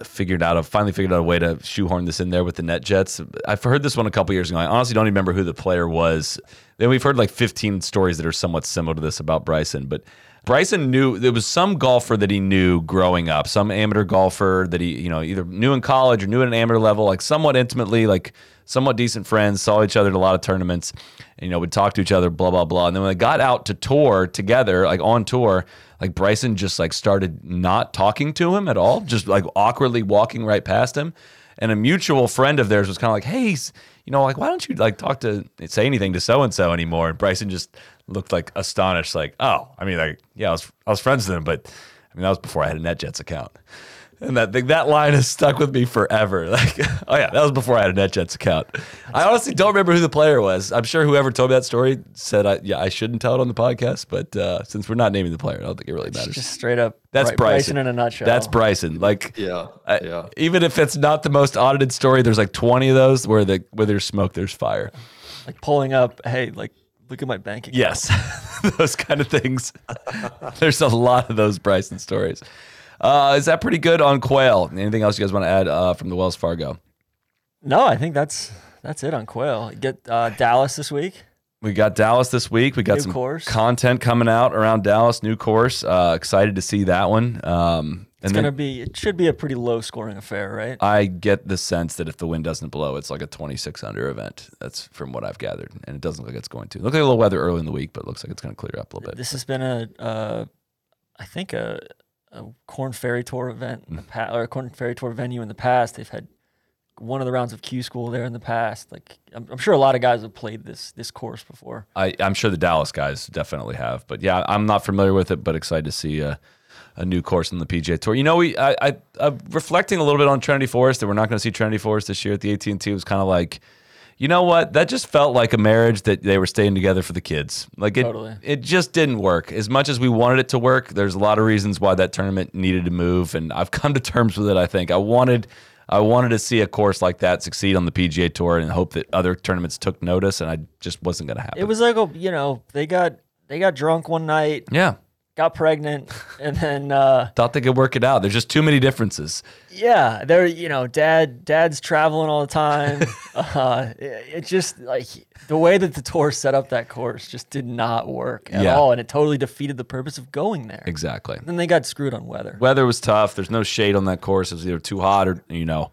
figured out, I've finally figured out a way to shoehorn this in there with the NetJets. I've heard this one a couple years ago. I honestly don't even remember who the player was. Then we've heard like 15 stories that are somewhat similar to this about Bryson, but Bryson knew there was some golfer that he knew growing up, some amateur golfer that he, you know, either knew in college or knew at an amateur level, like somewhat intimately, like somewhat decent friends, saw each other at a lot of tournaments, and, you know, would talk to each other, blah, blah, blah. And then when they got out to tour together, like on tour, like Bryson just like started not talking to him at all, just like awkwardly walking right past him. And a mutual friend of theirs was kind of like, hey, you know, like, why don't you like talk to, say anything to so and so anymore? And Bryson just looked like astonished, like, oh, I mean, like, yeah, I was, I was friends with him, but I mean, that was before I had a NetJets account. And that thing, that line has stuck with me forever. (laughs) Like, oh yeah, that was before I had a NetJets account. I honestly don't remember who the player was. I'm sure whoever told me that story said, I, yeah, I shouldn't tell it on the podcast. But uh, since we're not naming the player, I don't think it really matters. just straight up That's Bry- Bryson. in a nutshell That's Bryson. Like, Yeah, I- yeah. even if it's not the most audited story, there's like 20 of those where the where there's smoke, there's fire. like pulling up hey like look at my bank account Yes, (laughs) those kind of things. (laughs) There's a lot of those Bryson stories. Uh, is that pretty good on Quail? Anything else you guys want to add uh, from the Wells Fargo? no i think that's that's it on quail get uh, dallas this week We got Dallas this week. We got New some course. content coming out around Dallas, new course. Uh, excited to see that one. Um, it's and then gonna be it should be a pretty low scoring affair right I get the sense that if the wind doesn't blow, it's like a 26 under event. That's from what I've gathered, and it doesn't look like it's going to. Look like a little weather early in the week, but it looks like it's going to clear up a little bit. this has been a uh, i think a, a Korn Ferry tour event in the mm. past or a Korn Ferry tour venue in the past they've had one of the rounds of Q school there in the past. Like I'm, I'm sure a lot of guys have played this this course before. I, I'm sure the Dallas guys definitely have, but yeah, I'm not familiar with it, but excited to see a, a new course on the PGA Tour. You know, we I, I I'm reflecting a little bit on Trinity Forest that we're not going to see Trinity Forest this year at the AT&T was kind of like, you know what? That just felt like a marriage that they were staying together for the kids. Like it, Totally. it just didn't work as much as we wanted it to work. There's a lot of reasons why that tournament needed to move, and I've (laughs) come to terms with it. I think I wanted. I wanted to see a course like that succeed on the PGA Tour and hope that other tournaments took notice, and I just wasn't going to happen. It was like a you know they got they got drunk one night, yeah. Got pregnant, and then uh, Thought they could work it out. There's just too many differences. yeah, they're you know dad dad's traveling all the time. (laughs) uh, it, it just like the way that the tour set up that course just did not work at Yeah. all, and it totally defeated the purpose of going there. Exactly. And then they got screwed on weather. Weather was tough. There's no shade on that course. It was either too hot or you know,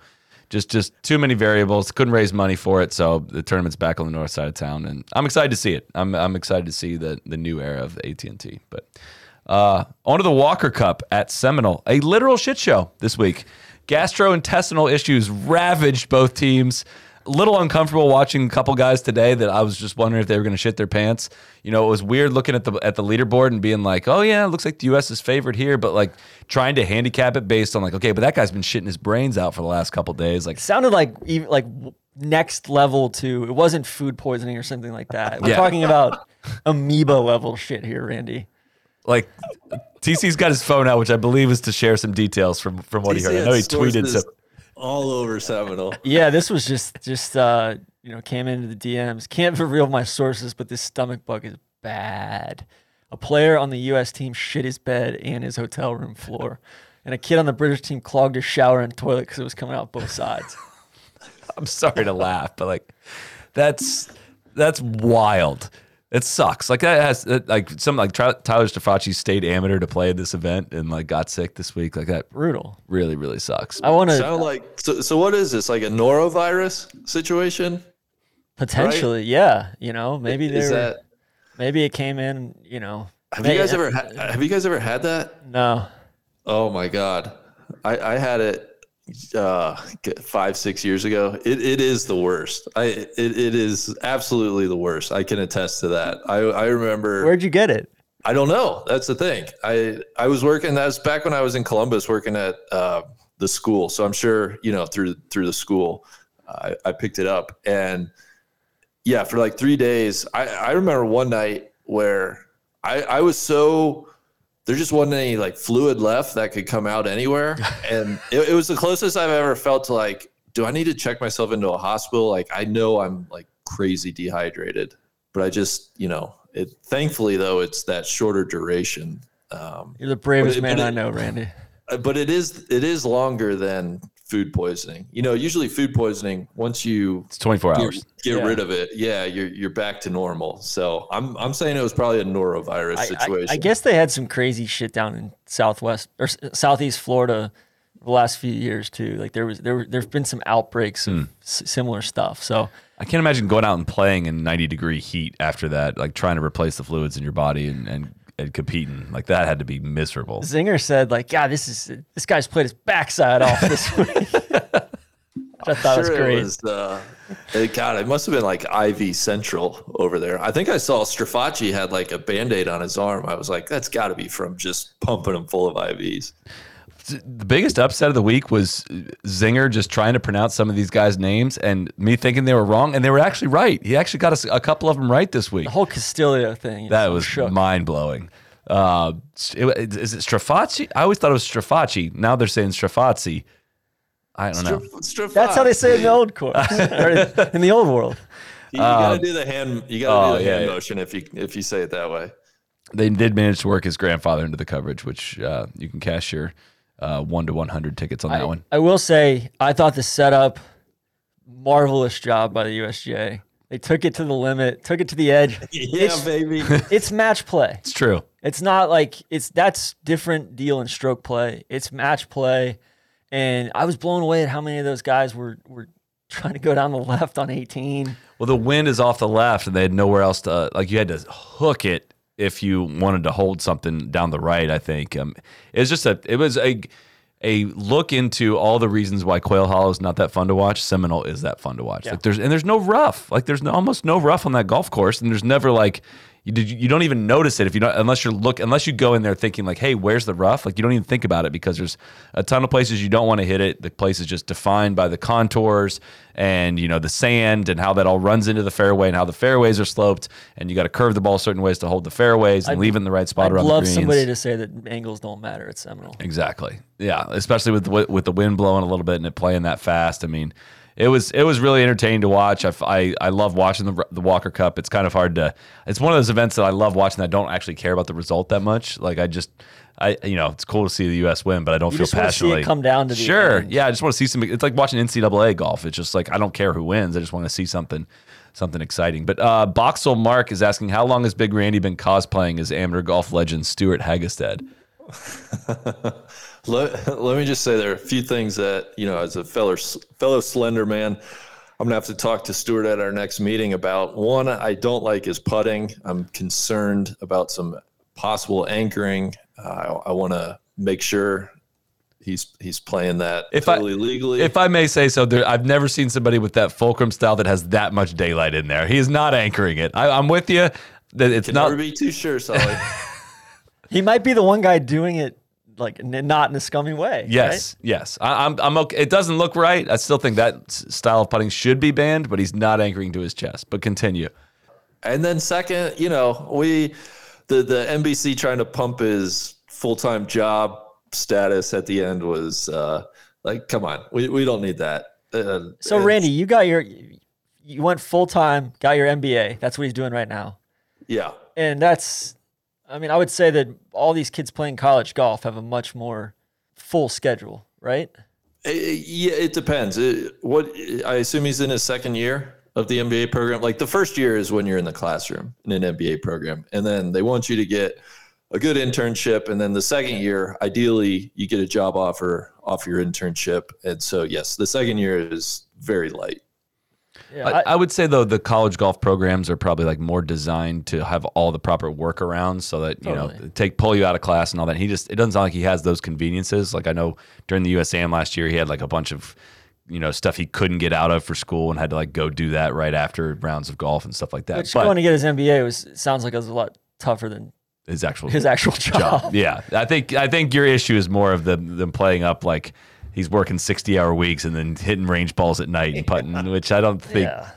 just just too many variables. Couldn't raise money for it, so the tournament's back on the north side of town, and I'm excited to see it. I'm I'm excited to see the the new era of AT and T. But uh, on to the Walker Cup at Seminole, a literal shit show this week. Gastrointestinal issues ravaged both teams. A little uncomfortable watching a couple guys today that I was just wondering if they were going to shit their pants. You know, it was weird looking at the at the leaderboard and being like, "Oh yeah, it looks like the U.S. is favored here," but like trying to handicap it based on like, okay, but that guy's been shitting his brains out for the last couple days. Like, sounded like even like next level to it wasn't food poisoning or something like that. We're Yeah. talking about amoeba level shit here, Randy. Like TC's got his phone out, which I believe is to share some details from from what he heard. I know he tweeted some. all over Seminole. (laughs) Yeah, this was just just uh, you know came into the DMs. Can't (laughs) reveal my sources, but this stomach bug is bad. A player on the U.S. team shit his bed and his hotel room floor, and a kid on the British team clogged his shower and toilet because it was coming out both sides. (laughs) I'm sorry to laugh, but like that's that's wild. It sucks. Like that has like some like Tyler Strafaci stayed amateur to play at this event and like got sick this week. Like that Brutal. really really sucks. I want to Sound like so, so? What is this? Like a norovirus situation? potentially, yeah. You know, maybe Is there. that? Maybe it came in. You know. Have may- you guys ever ha- have you guys ever had that? No. Oh my god, I, I had it uh, five six years ago. It, it is the worst. I it, it is absolutely the worst. I can attest to that. I I remember. Where'd you get it? I don't know. That's the thing. I I was working. That was back when I was in Columbus working at uh, the school. So I'm sure you know through through the school, I, I picked it up and yeah, for like three days. I I remember one night where I I was so there just wasn't any like fluid left that could come out anywhere, (laughs) and it, it was the closest I've ever felt to like, do I need to check myself into a hospital? Like I know I'm like crazy dehydrated, but I just you know it. Thankfully though, it's that shorter duration. Um, You're the bravest it- man but I know, Randy. (laughs) but it is it is longer than food poisoning. You know, usually food poisoning once you It's 24 get, hours. get Yeah. rid of it, yeah, you're you're back to normal. So I'm I'm saying it was probably a norovirus I, I, situation. I guess they had some crazy shit down in southwest or southeast Florida the last few years too. Like there was there were- there've been some outbreaks of hmm. s- similar stuff. So I can't imagine going out and playing in 90 degree heat after that, like trying to replace the fluids in your body and and, and competing. Like that had to be miserable. Zinger said like, "God, this is this guy's played his backside off this (laughs) week." Which I thought was great. It was, uh, it, God, it must have been like IV Central over there. I think I saw Strafaci had like a band aid on his arm. I was like, that's got to be from just pumping him full of IVs. The biggest upset of the week was Zinger just trying to pronounce some of these guys' names and me thinking they were wrong, and they were actually right. He actually got a, a couple of them right this week. the whole Castillo thing. That was shook. mind blowing. Uh, it- is it Strafacci? I always thought it was Strafacci. Now they're saying Strafazzi. I don't know. Straf- That's how they say it in the old course, (laughs) or in the old world. You, you gotta do the hand. You gotta oh, do the yeah, hand yeah. motion if you if you say it that way. They did manage to work his grandfather into the coverage, which uh, you can cash your uh, one to one hundred tickets on that one. I will say, I thought the setup, marvelous job by the USGA. They took it to the limit, took it to the edge. (laughs) Yeah, It's- baby. (laughs) It's match play. It's true. It's not like it's that's different deal in stroke play. It's match play, and I was blown away at how many of those guys were were trying to go down the left on 18. Well, the wind is off the left, and they had nowhere else to like. You had to hook it if you wanted to hold something down the right. I think um, it was just a. It was a a look into all the reasons why Quail Hollow is not that fun to watch, Seminole is that fun to watch. Yeah. Like there's and there's no rough. Like there's no, almost no rough on that golf course, and there's never like you did you don't even notice it if you don't unless you're look unless you go in there thinking like, hey, where's the rough? Like you don't even think about it because there's a ton of places you don't want to hit it. The place is just defined by the contours and you know the sand and how that all runs into the fairway and how the fairways are sloped and you got to curve the ball certain ways to hold the fairways and I'd- leave it in the right spot I'd around love the greens. somebody to say that angles don't matter at Seminole. Exactly. Yeah, especially with with the wind blowing a little bit and it playing that fast. I mean, it was it was really entertaining to watch. I, I, I love watching the the Walker Cup. It's kind of hard to. It's one of those events that I love watching. That I don't actually care about the result that much. Like I just. I you know it's cool to see the U.S. win, but I don't You feel just wanna see it come down to the sure, end. yeah. I just want to see some. It's like watching NCAA golf. It's just like I don't care who wins. I just want to see something something exciting. But uh, Boxel Mark is asking, how long has Big Randy been cosplaying as amateur golf legend Stewart Hagestad? (laughs) Let, (laughs) let me just say there are a few things that, you know, as a fellow, fellow Slender man, I'm going to have to talk to Stewart at our next meeting about. One, I don't like his putting. I'm concerned about some possible anchoring. Uh, I, I want to make sure he's he's playing that If totally I, legally. If I may say so, there, I've never seen somebody with that fulcrum style that has that much daylight in there. He is not anchoring it. I, I'm with you that it's Can not. never be too sure, Sully. (laughs) He might be the one guy doing it like n- not in a scummy way. Yes, yes. I, I'm, I'm okay. It doesn't look right. I still think that s- style of putting should be banned, but he's not anchoring to his chest. But continue. And then second, you know, we the the NBC trying to pump his full time job status at the end was uh, like, come on, we, we don't need that. Uh, So Randy, you got your you went full time, got your MBA. That's what he's doing right now. yeah, And that's I mean, I would say that all these kids playing college golf have a much more full schedule, right? Eh, eh, yeah, it depends. Eh, what I assume he's in his second year of the MBA program. Like the first year is when you're in the classroom in an MBA program, and then they want you to get a good internship, and then the second year, ideally, you get a job offer off your internship. And so, yes, the second year is very light. Yeah. I, I would say though the college golf programs are probably like more designed to have all the proper workarounds so that you know Totally. take pull you out of class and all that. He just it doesn't sound like he has those conveniences. Like I know during the USAM last year he had like a bunch of you know stuff he couldn't get out of for school and had to like go do that right after rounds of golf and stuff like that. Which but going to get his MBA was sounds like it was a lot tougher than his actual his actual (laughs) job. yeah, I think I think your issue is more of them them playing up like he's working sixty hour weeks and then hitting range balls at night and (laughs) putting, which I don't think. Yeah.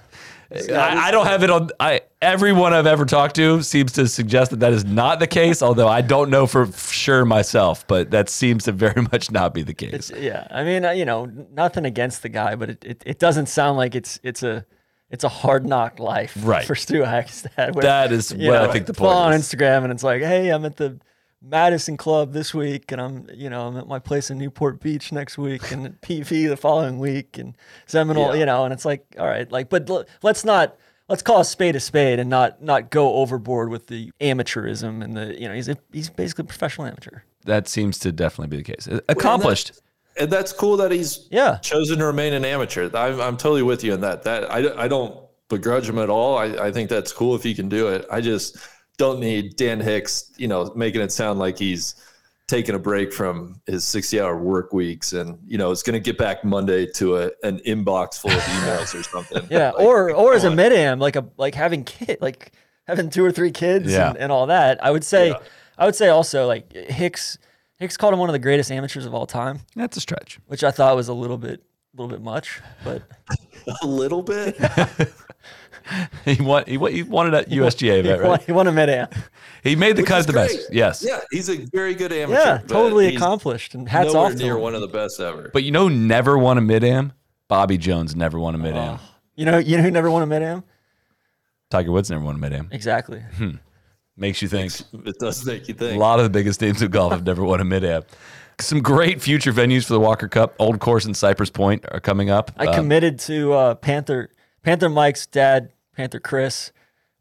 I, I don't have it on. I everyone I've ever talked to seems to suggest that that is not the case. Although I don't know for sure myself, but that seems to very (laughs) much not be the case. Yeah, I mean, uh, you know, nothing against the guy, but it, it, it doesn't sound like it's it's a it's a hard knock life Right. (laughs) for Stu Hagestad. That is what I think the follow point on. Instagram and it's like, hey, I'm at the Madison Club this week, and I'm you know I'm at my place in Newport Beach next week, and PV the following week, and Seminole, Yeah. you know, and it's like, all right, like, but l- let's not. Let's call a spade a spade and not not go overboard with the amateurism and the you know he's a, he's basically a professional amateur. That seems to definitely be the case. Accomplished. And that's cool that he's Yeah. chosen to remain an amateur. I'm, I'm totally with you on that. That I, I don't begrudge him at all. I, I think that's cool if he can do it. I just don't need Dan Hicks, you know, making it sound like he's taking a break from his 60 hour work weeks and, you know, is going to get back Monday to a, an inbox full of emails or something. (laughs) Yeah, Like, or or as a come mid am, like a like having kid, like having two or three kids Yeah. and, and all that. I would say, Yeah. I would say also like Hicks. Hicks called him one of the greatest amateurs of all time, That's a stretch. which I thought was a little bit a little bit much, but (laughs) a little bit. (laughs) (laughs) He won. He, won- he wanted a USGA (laughs) he, event, right? he won a mid am. He made the Which cut the great. best. Yes. Yeah, he's a very good amateur. Yeah, totally accomplished, and hats nowhere off to near him. one of the best ever. But you know, never won a mid am. Bobby Jones never won a mid am. You know, you know who never won a mid am? Tiger Woods never won a mid am. Exactly. Makes you think. it does make you think. A lot of the biggest names of golf have never won a mid am. Some great future venues for the Walker Cup. Old Course and Cypress Point are coming up. I Uh, committed to uh, Panther Panther Mike's dad, Panther Chris.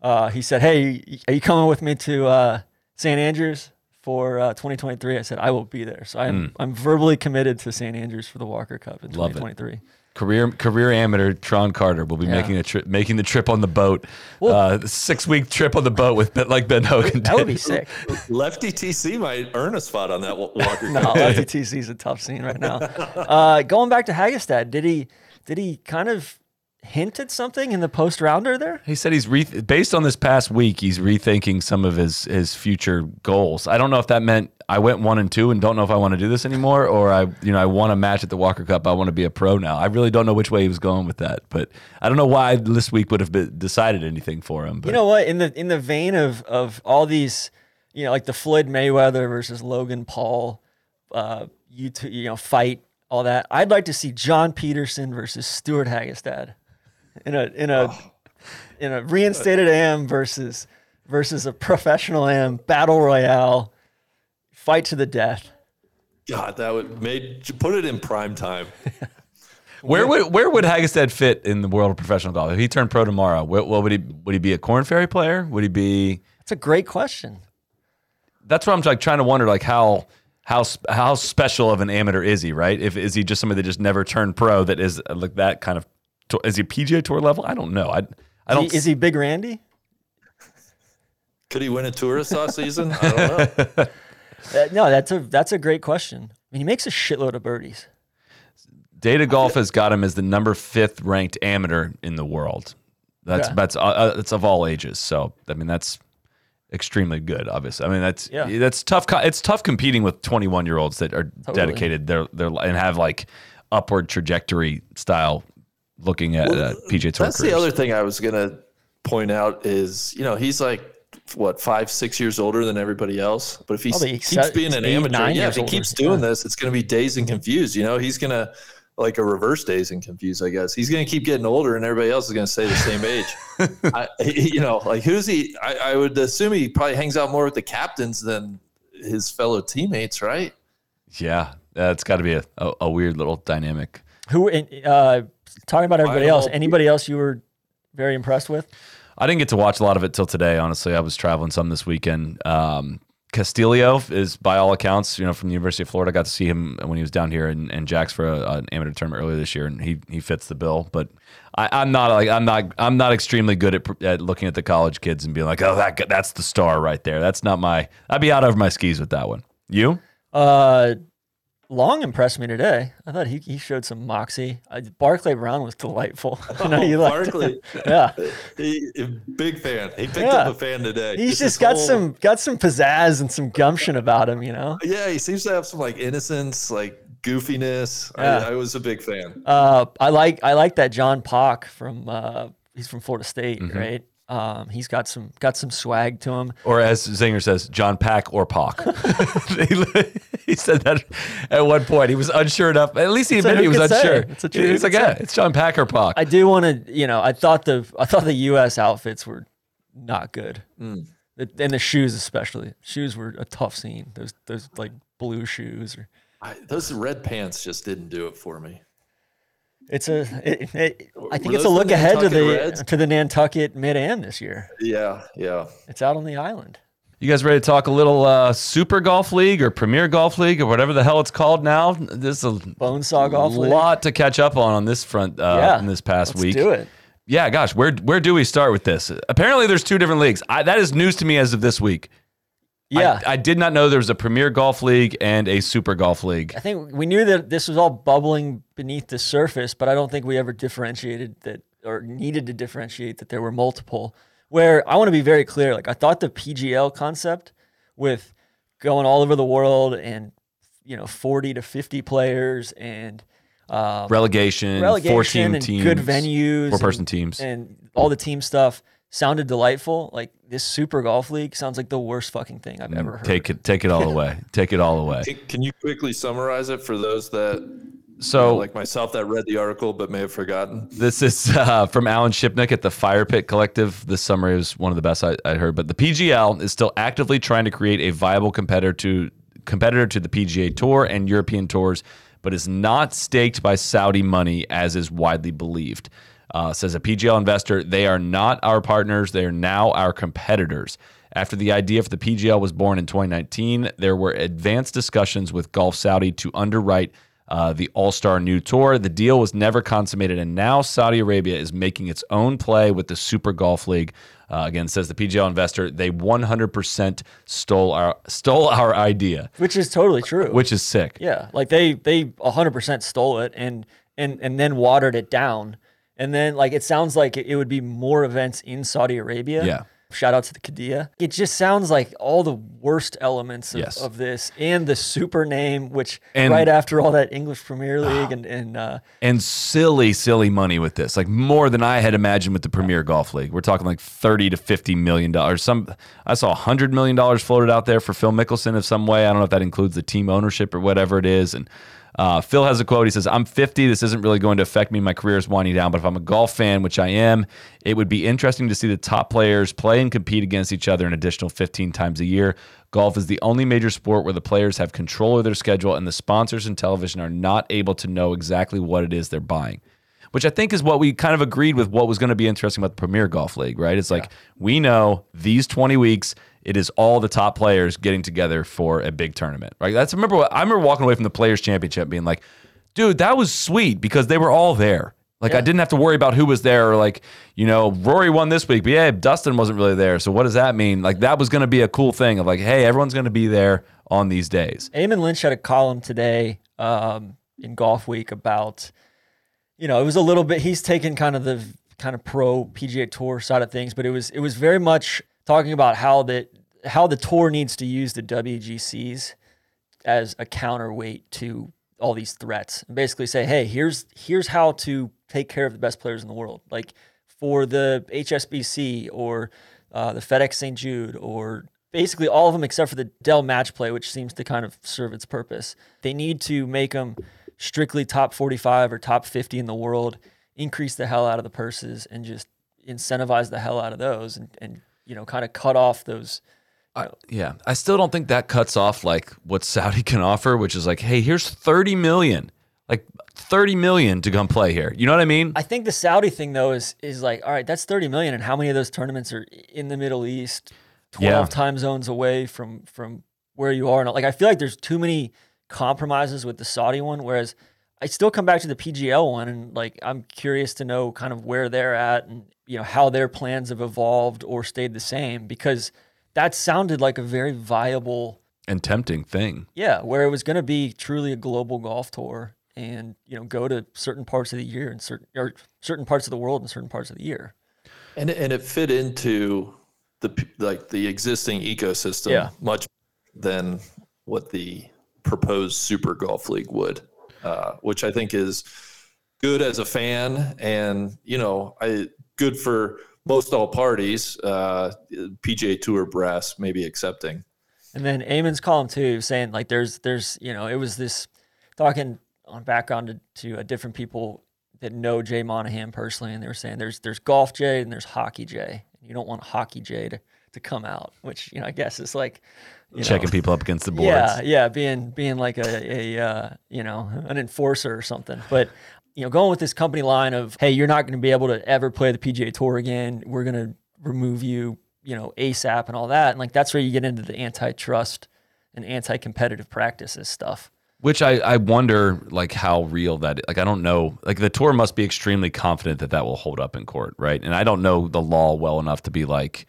Uh, he said, "Hey, are you coming with me to uh, St. Andrews for uh, 2023?" I said, "I will be there." So I'm Hmm. I'm verbally committed to St. Andrews for the Walker Cup in Love it. 2023. Career career amateur Tron Carter will be Yeah. making a trip, making the trip on the boat, uh, six week trip on the boat with like Ben Hogan. That would be sick. Lefty TC might earn a spot on that Walker. (laughs) No, Cup. Lefty TC is a tough scene right now. Uh, going back to Hagestad, did he did he kind of hint at something in the post rounder there? He said he's re- based on this past week. He's rethinking some of his his future goals. I don't know if that meant I went one and two and don't know if I want to do this anymore, or I you know I won a match at the Walker Cup. I want to be a pro now. I really don't know which way he was going with that, but I don't know why this week would have been decided anything for him. But You know what? In the in the vein of of all these, you know, like the Floyd Mayweather versus Logan Paul, uh, you two, you know, fight all that. I'd like to see John Peterson versus Stewart Hagestad in a in a oh. in a reinstated AM versus versus a professional AM battle royale fight to the death. God, that would made put it in prime time. (laughs) where would where would Hagestad fit in the world of professional golf if he turned pro tomorrow? What, what would he would he be a Korn Ferry player? Would he be? That's a great question. That's what I'm like trying to wonder like how. How, how special of an amateur is he, right? If is he just somebody that just never turned pro that is like that kind of tour- is he PGA tour level? I don't know. I I don't Is he, is he Big Randy? Could he win a tourist off season? I don't know. (laughs) Uh, no, that's a that's a great question. I mean, he makes a shitload of birdies. Data Golf has got him as the number fifth ranked amateur in the world. That's Yeah. that's uh, uh, that's of all ages. So I mean that's extremely good. Obviously, I mean that's Yeah. that's tough. co- It's tough competing with 21 year olds that are dedicated. They're they're and have like upward trajectory style looking at uh, PGA Tour. That's careers. the other thing I was gonna point out is you know he's like what five six years older than everybody else, but if he Probably keeps se- being an eight, amateur, yeah, if he older, keeps doing yeah. this, it's gonna be dazed and confused. You know, he's gonna like a reverse dazed and confused. I guess he's gonna keep getting older, and everybody else is gonna stay the same age. (laughs) I, you know, like who's he? I, I would assume he probably hangs out more with the captains than his fellow teammates, right? Yeah, that's got to be a, a, a weird little dynamic. Who uh, talking about everybody else? Anybody else you were very impressed with? I didn't get to watch a lot of it till today. Honestly, I was traveling some this weekend. Um, Castillo is, by all accounts, you know, from the University of Florida. Got to see him when he was down here in, in Jacks for a, an amateur tournament earlier this year, and he he fits the bill. But I, I'm not like I'm not I'm not extremely good at, at looking at the college kids and being like, oh, that that's the star right there. That's not my. I'd be out over my skis with that one. You? Uh, Long impressed me today. I thought he, he showed some moxie. I, Barclay Brown was delightful. (laughs) I know you liked him. Barclay, (laughs) Yeah, he, big fan. He picked Yeah. up a fan today. he's Just just got whole- some got some pizzazz and some gumption about him. You know. Yeah, he seems to have some like innocence, like goofiness. Yeah. I, I was a big fan. Uh, I like I like that John Pak from uh, he's from Florida State, Mm-hmm. right? Um, he's got some got some swag to him. Or as Zinger says, John Pack or Pock. he, (laughs) (laughs) he said that at one point. He was unsure enough. At least he So admitted he was could say? unsure. It's a true- He's who like, yeah, it's John Pack or Pock. I do want to, you know, I thought the I thought the U.S. outfits were not good, Hmm. The- and the shoes especially. Shoes were a tough scene. Those those like blue shoes or. I, those red pants just didn't do it for me. It's a. It, it, I think Were it's a look ahead to the Reds? to the Nantucket Mid Am this year. Yeah, yeah. It's out on the island. You guys ready to talk a little uh, Super Golf League or Premier Golf League or whatever the hell it's called now? There's a Bonesaw Golf League. A lot to catch up on on this front uh, Yeah, in this past Let's week. do it. Yeah, gosh, where where do we start with this? Apparently, there's two different leagues. I, that is news to me as of this week. Yeah, I, I did not know there was a Premier Golf League and a Super Golf League. I think we knew that this was all bubbling beneath the surface, but I don't think we ever differentiated that or needed to differentiate that there were multiple. Where I want to be very clear, like I thought the PGL concept with going all over the world and you know 40 to 50 players and um, Relegation, relegation four team and teams, good venues, four person teams. and all the team stuff sounded delightful. Like this Super Golf League sounds like the worst fucking thing I've ever heard. Mm, Take it, take it all away. (laughs) Take it all away. Can, can you quickly summarize it for those that, So, like myself, that read the article but may have forgotten? This is (laughs) uh, from Alan Shipnuck at the Fire Pit Collective. This summary was one of the best I, I heard. But the PGL is still actively trying to create a viable competitor to competitor to the PGA Tour and European tours, but is not staked by Saudi money as is widely believed. Uh, says a PGL investor, they are not our partners. They are now our competitors. After the idea for the PGL was born in 2019, there were advanced discussions with Golf Saudi to underwrite uh, the All Star New Tour. The deal was never consummated, and now Saudi Arabia is making its own play with the Super Golf League. Uh, again, says the PGL investor, they 100% stole our stole our idea, which is totally true. Which is sick. Yeah, like they they 100% stole it and and and then watered it down, and then like it sounds like it would be more events in Saudi Arabia. Yeah Shout out to the Qiddiya. It just sounds like all the worst elements of, yes. of this and the super name, which and, right after all that English Premier League and and uh, and silly, silly money with this, like more than I had imagined with the Premier Golf League. We're talking like thirty to fifty million dollars. Some I saw hundred million dollars floated out there for Phil Mickelson of some way. I don't know if that includes the team ownership or whatever it is, and uh, Phil has a quote. He says, I'm 50. This isn't really going to affect me. My career is winding down. But if I'm a golf fan, which I am, it would be interesting to see the top players play and compete against each other an additional 15 times a year. Golf is the only major sport where the players have control of their schedule and the sponsors and television are not able to know exactly what it is they're buying which I think is what we kind of agreed with what was going to be interesting about the Premier Golf League, right? It's like yeah. we know these 20 weeks it is all the top players getting together for a big tournament. Right? That's remember what I remember walking away from the Players Championship being like, dude, that was sweet because they were all there. Like yeah. I didn't have to worry about who was there or like, you know, Rory won this week, but yeah, Dustin wasn't really there. So what does that mean? Like that was going to be a cool thing of like, hey, everyone's going to be there on these days. Eamon Lynch had a column today um, in Golf Week about, you know, it was a little bit. He's taken kind of the kind of pro PGA Tour side of things, but it was it was very much talking about how that how the tour needs to use the WGCs as a counterweight to all these threats and basically say, hey, here's here's how to take care of the best players in the world. Like for the HSBC or uh, the FedEx St. Jude or basically all of them except for the Dell Match Play, which seems to kind of serve its purpose. They need to make them strictly top 45 or top 50 in the world, increase the hell out of the purses, and just incentivize the hell out of those and, and you know, kind of cut off those. I, yeah, I still don't think that cuts off like what Saudi (laughs) can offer, which is like, hey, here's 30 million, like 30 million to come play here. You know what I mean? I think the Saudi thing though is is like, all right, that's 30 million, and how many of those tournaments are in the Middle East, 12 yeah. time zones away from from where you are? And like, I feel like there's too many compromises with the Saudi one, whereas I still come back to the PGL one, and like I'm curious to know kind of where they're at and you know how their plans have evolved or stayed the same because that sounded like a very viable and tempting thing. Yeah, where it was going to be truly a global golf tour and you know go to certain parts of the year and certain or certain parts of the world and certain parts of the year. And and it fit into the like the existing ecosystem yeah. much than what the proposed Super Golf League would, uh, which I think is good as a fan. And you know, I good for most all parties. Uh, PGA Tour brass maybe accepting. And then Eamon's column too, saying like there's there's you know it was this talking on background to, to different people that know Jay Monahan personally, and they were saying there's there's golf Jay and there's hockey Jay. You don't want hockey Jay to, to come out, which you know I guess is like checking know, people up against the boards. Yeah, yeah, being being like a, a uh, you know an enforcer or something. But you know, going with this company line of, hey, you're not going to be able to ever play the PGA Tour again. We're going to remove you, you know, ASAP and all that. And like that's where you get into the antitrust and anti-competitive practices stuff. Which I, I wonder like how real that like I don't know like the tour must be extremely confident that that will hold up in court right and I don't know the law well enough to be like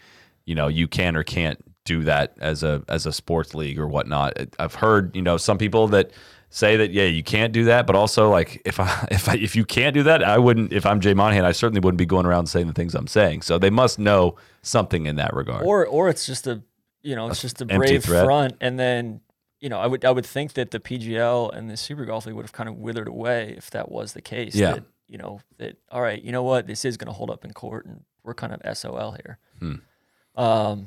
you know you can or can't do that as a as a sports league or whatnot. I've heard you know some people that say that yeah you can't do that but also like if i (laughs) if i if you can't do that i wouldn't if i'm jay monahan i certainly wouldn't be going around saying the things i'm saying. So they must know something in that regard. Or or it's just a you know it's just a brave threat. front. And then you know i would i would think that the pgl and the super golf league would have kind of withered away if that was the case. Yeah. That, you know that all right you know what? This is going to hold up in court and we're kind of sol here. Hmm. Um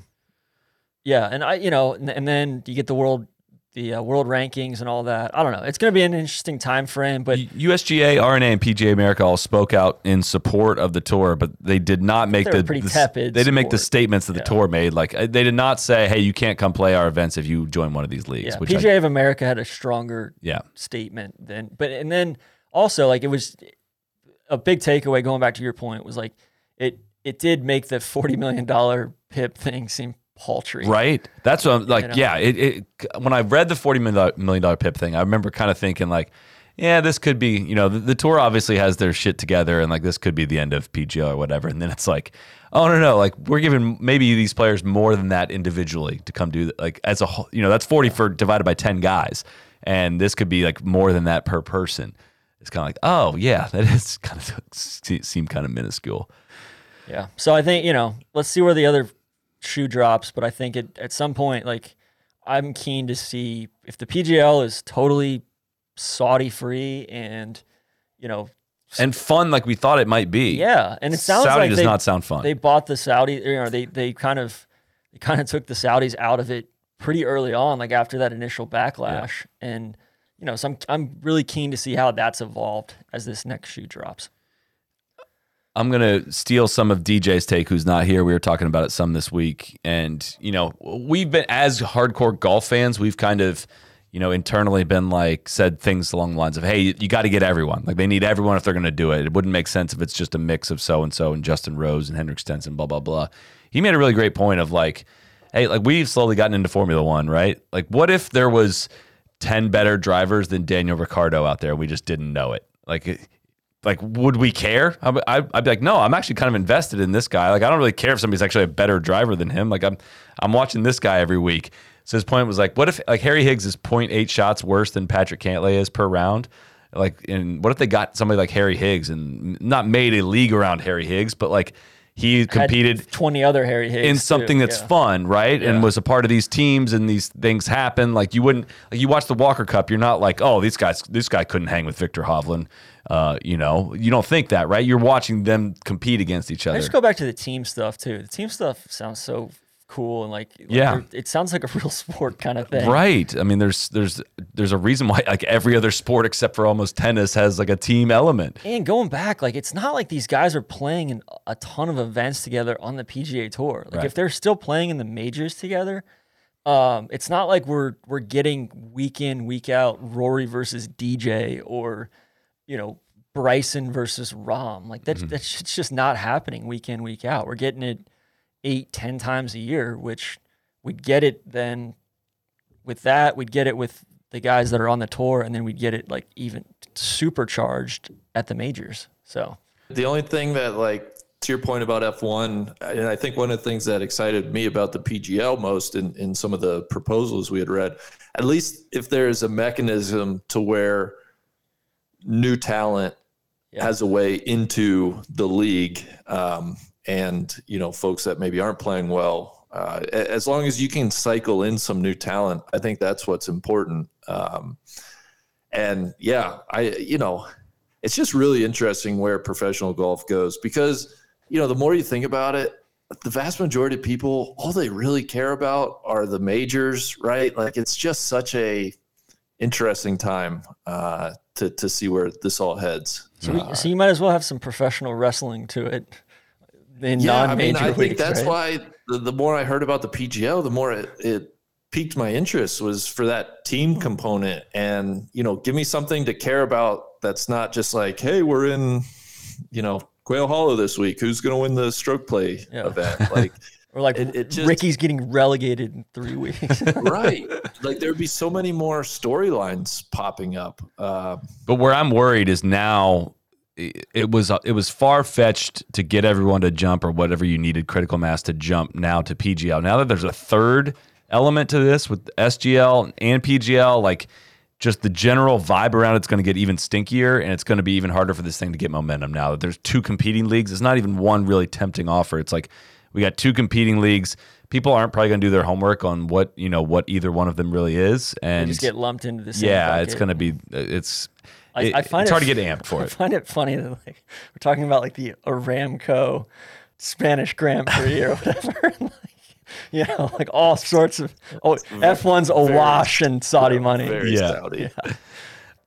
yeah and i you know and, and then you get the world the uh, world rankings and all that. I don't know. It's going to be an interesting time frame, but USGA, R&A, PGA America all spoke out in support of the tour, but they did not make the, pretty the, tepid. They didn't make the statements that the yeah. tour made. Like uh, they did not say, "Hey, you can't come play our events if you join one of these leagues." Yeah. Which PGA I, of America had a stronger yeah. statement than, but and then also like it was a big takeaway. Going back to your point was like it it did make the forty million dollar PIP thing seem paltry. Right. That's what I'm like. You know? Yeah. It, it, when I read the $40 million PIP thing, I remember kind of thinking like, yeah, this could be, you know, the, the, tour obviously has their shit together and like this could be the end of PGL or whatever. And then it's like, oh, no, no, like we're giving maybe these players more than that individually to come do like as a whole, you know, that's 40 for divided by 10 guys. And this could be like more than that per person. It's kind of like, oh, yeah, (laughs) that is kind of (laughs) seem kind of minuscule. Yeah. So I think, you know, let's see where the other shoe drops. But I think it, at some point, like, I'm keen to see if the PGL is totally Saudi free and you know and fun like we thought it might be. Yeah, and it sounds Saudi like does they, not sound fun. They bought the Saudi, you know, they they kind of they kind of took the Saudis out of it pretty early on, like after that initial backlash, yeah. and you know, so I'm I'm really keen to see how that's evolved as this next shoe drops. I'm gonna steal some of DJ's take, who's not here. We were talking about it some this week, and you know, we've been as hardcore golf fans, we've kind of you know, internally been like said things along the lines of, "Hey, you, got to get everyone. Like they need everyone if they're going to do it. It wouldn't make sense if it's just a mix of so and so and Justin Rose and Henrik Stenson, blah blah blah." He made a really great point of like, "Hey, like we've slowly gotten into Formula One, right? Like, what if there was ten better drivers than Daniel Ricciardo out there? We just didn't know it. Like." Like, would we care? I'd, I'd be like, no, I'm actually kind of invested in this guy. Like, I don't really care if somebody's actually a better driver than him. Like, I'm, I'm watching this guy every week. So his point was like, what if like Harry Higgs is 0.8 shots worse than Patrick Cantlay is per round? Like, and what if they got somebody like Harry Higgs and not made a league around Harry Higgs, but like he competed Had 20 other Harry Higgs in something too. that's yeah. fun, right? Yeah. And was a part of these teams and these things happen. Like you wouldn't like you watch the Walker Cup, you're not like, oh, these guys, this guy couldn't hang with Viktor Hovland. Uh, you know, you don't think that, right? You're watching them compete against each other. Just go back to the team stuff too. The team stuff sounds so cool and like, like yeah. it sounds like a (laughs) real sport kind of thing. Right. I mean there's there's there's a reason why like every other sport except for almost tennis has like a team element. And going back like it's not like these guys are playing in a ton of events together on the pga tour. Like right. if they're still playing in the majors together um, it's not like we're we're getting week in week out rory versus dj or you know bryson versus Rahm like that, mm-hmm. that's just not happening week in week out. We're getting it eight, ten times a year, which we'd get it then with that, we'd get it with the guys that are on the tour, and then we'd get it like even supercharged at the majors. So the only thing that like to your point about F1, and I think one of the things that excited me about the PGL most in, in some of the proposals we had read, at least if there's a mechanism to where new talent yeah. has a way into the league, um, and you know folks that maybe aren't playing well. Uh, as long as you can cycle in some new talent, I think that's what's important. Um, and yeah, I you know, it's just really interesting where professional golf goes because you know the more you think about it, the vast majority of people all they really care about are the majors, right? Like it's just such a interesting time uh, to to see where this all heads. So, uh, so you might as well have some professional wrestling to it in yeah, non-major I mean, I leagues, think that's right? why the, the more I heard about the PGL, the more it, it piqued my interest was for that team component. And you know give me something to care about that's not just like hey we're in you know quail hollow this week. Who's going to win the stroke play yeah. event? (laughs) Like or like it, it just, ricky's getting relegated in three weeks. (laughs) Right. Like there'd be so many more storylines popping up uh, but where i'm worried is now it was uh, it was far fetched to get everyone to jump or whatever you needed critical mass to jump now to PGL. Now that there's a third element to this with SGL and PGL, like just the general vibe around it's going to get even stinkier and it's going to be even harder for this thing to get momentum now that there's two competing leagues. It's not even one really tempting offer. It's like we got two competing leagues. People aren't probably going to do their homework on what you know what either one of them really is, and they just get lumped into the same. Yeah, bucket. it's going to be it's I, it, I find it's it, hard to get amped for I it. I find it funny that like we're talking about like the Aramco Spanish Grand Prix or (laughs) whatever. (laughs) like, you know, like all sorts of oh F one's awash in Saudi money. yeah. Saudi. yeah.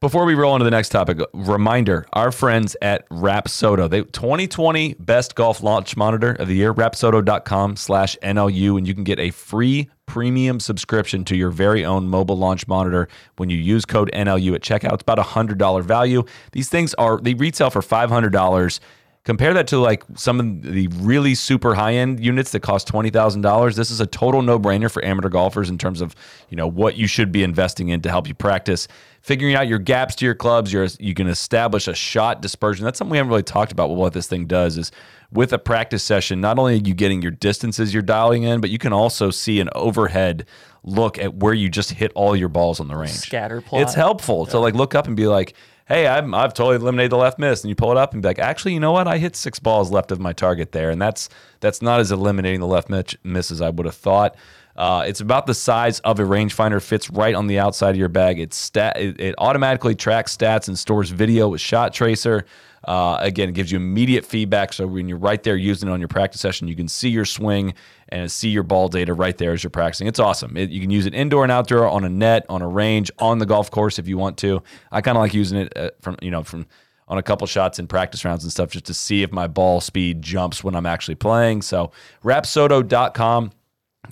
Before we roll into the next topic, reminder: our friends at Rapsodo, they 2020 best golf launch monitor of the year. Rapsodo.com/nlu, and you can get a free premium subscription to your very own mobile launch monitor when you use code NLU at checkout. It's about a hundred dollar value. These things are they retail for five hundred dollars Compare that to like some of the really super high end units that cost twenty thousand dollars. This is a total no brainer for amateur golfers in terms of you know what you should be investing in to help you practice. Figuring out your gaps to your clubs, you you can establish a shot dispersion. That's something we haven't really talked about. What this thing does is with a practice session, not only are you getting your distances you're dialing in, but you can also see an overhead look at where you just hit all your balls on the range. Scatter plot. It's helpful yeah. to like look up and be like, hey, I'm, I've totally eliminated the left miss, and you pull it up and be like, actually, you know what? I hit six balls left of my target there, and that's that's not as eliminating the left miss as I would have thought. Uh, it's about the size of a rangefinder. Fits right on the outside of your bag. It's stat. It, it automatically tracks stats and stores video with Shot Tracer. Uh, again, it gives you immediate feedback. So when you're right there using it on your practice session, you can see your swing and see your ball data right there as you're practicing. It's awesome. It, you can use it indoor and outdoor on a net, on a range, on the golf course if you want to. I kind of like using it uh, from you know from on a couple shots in practice rounds and stuff just to see if my ball speed jumps when I'm actually playing. So rapsodo.com,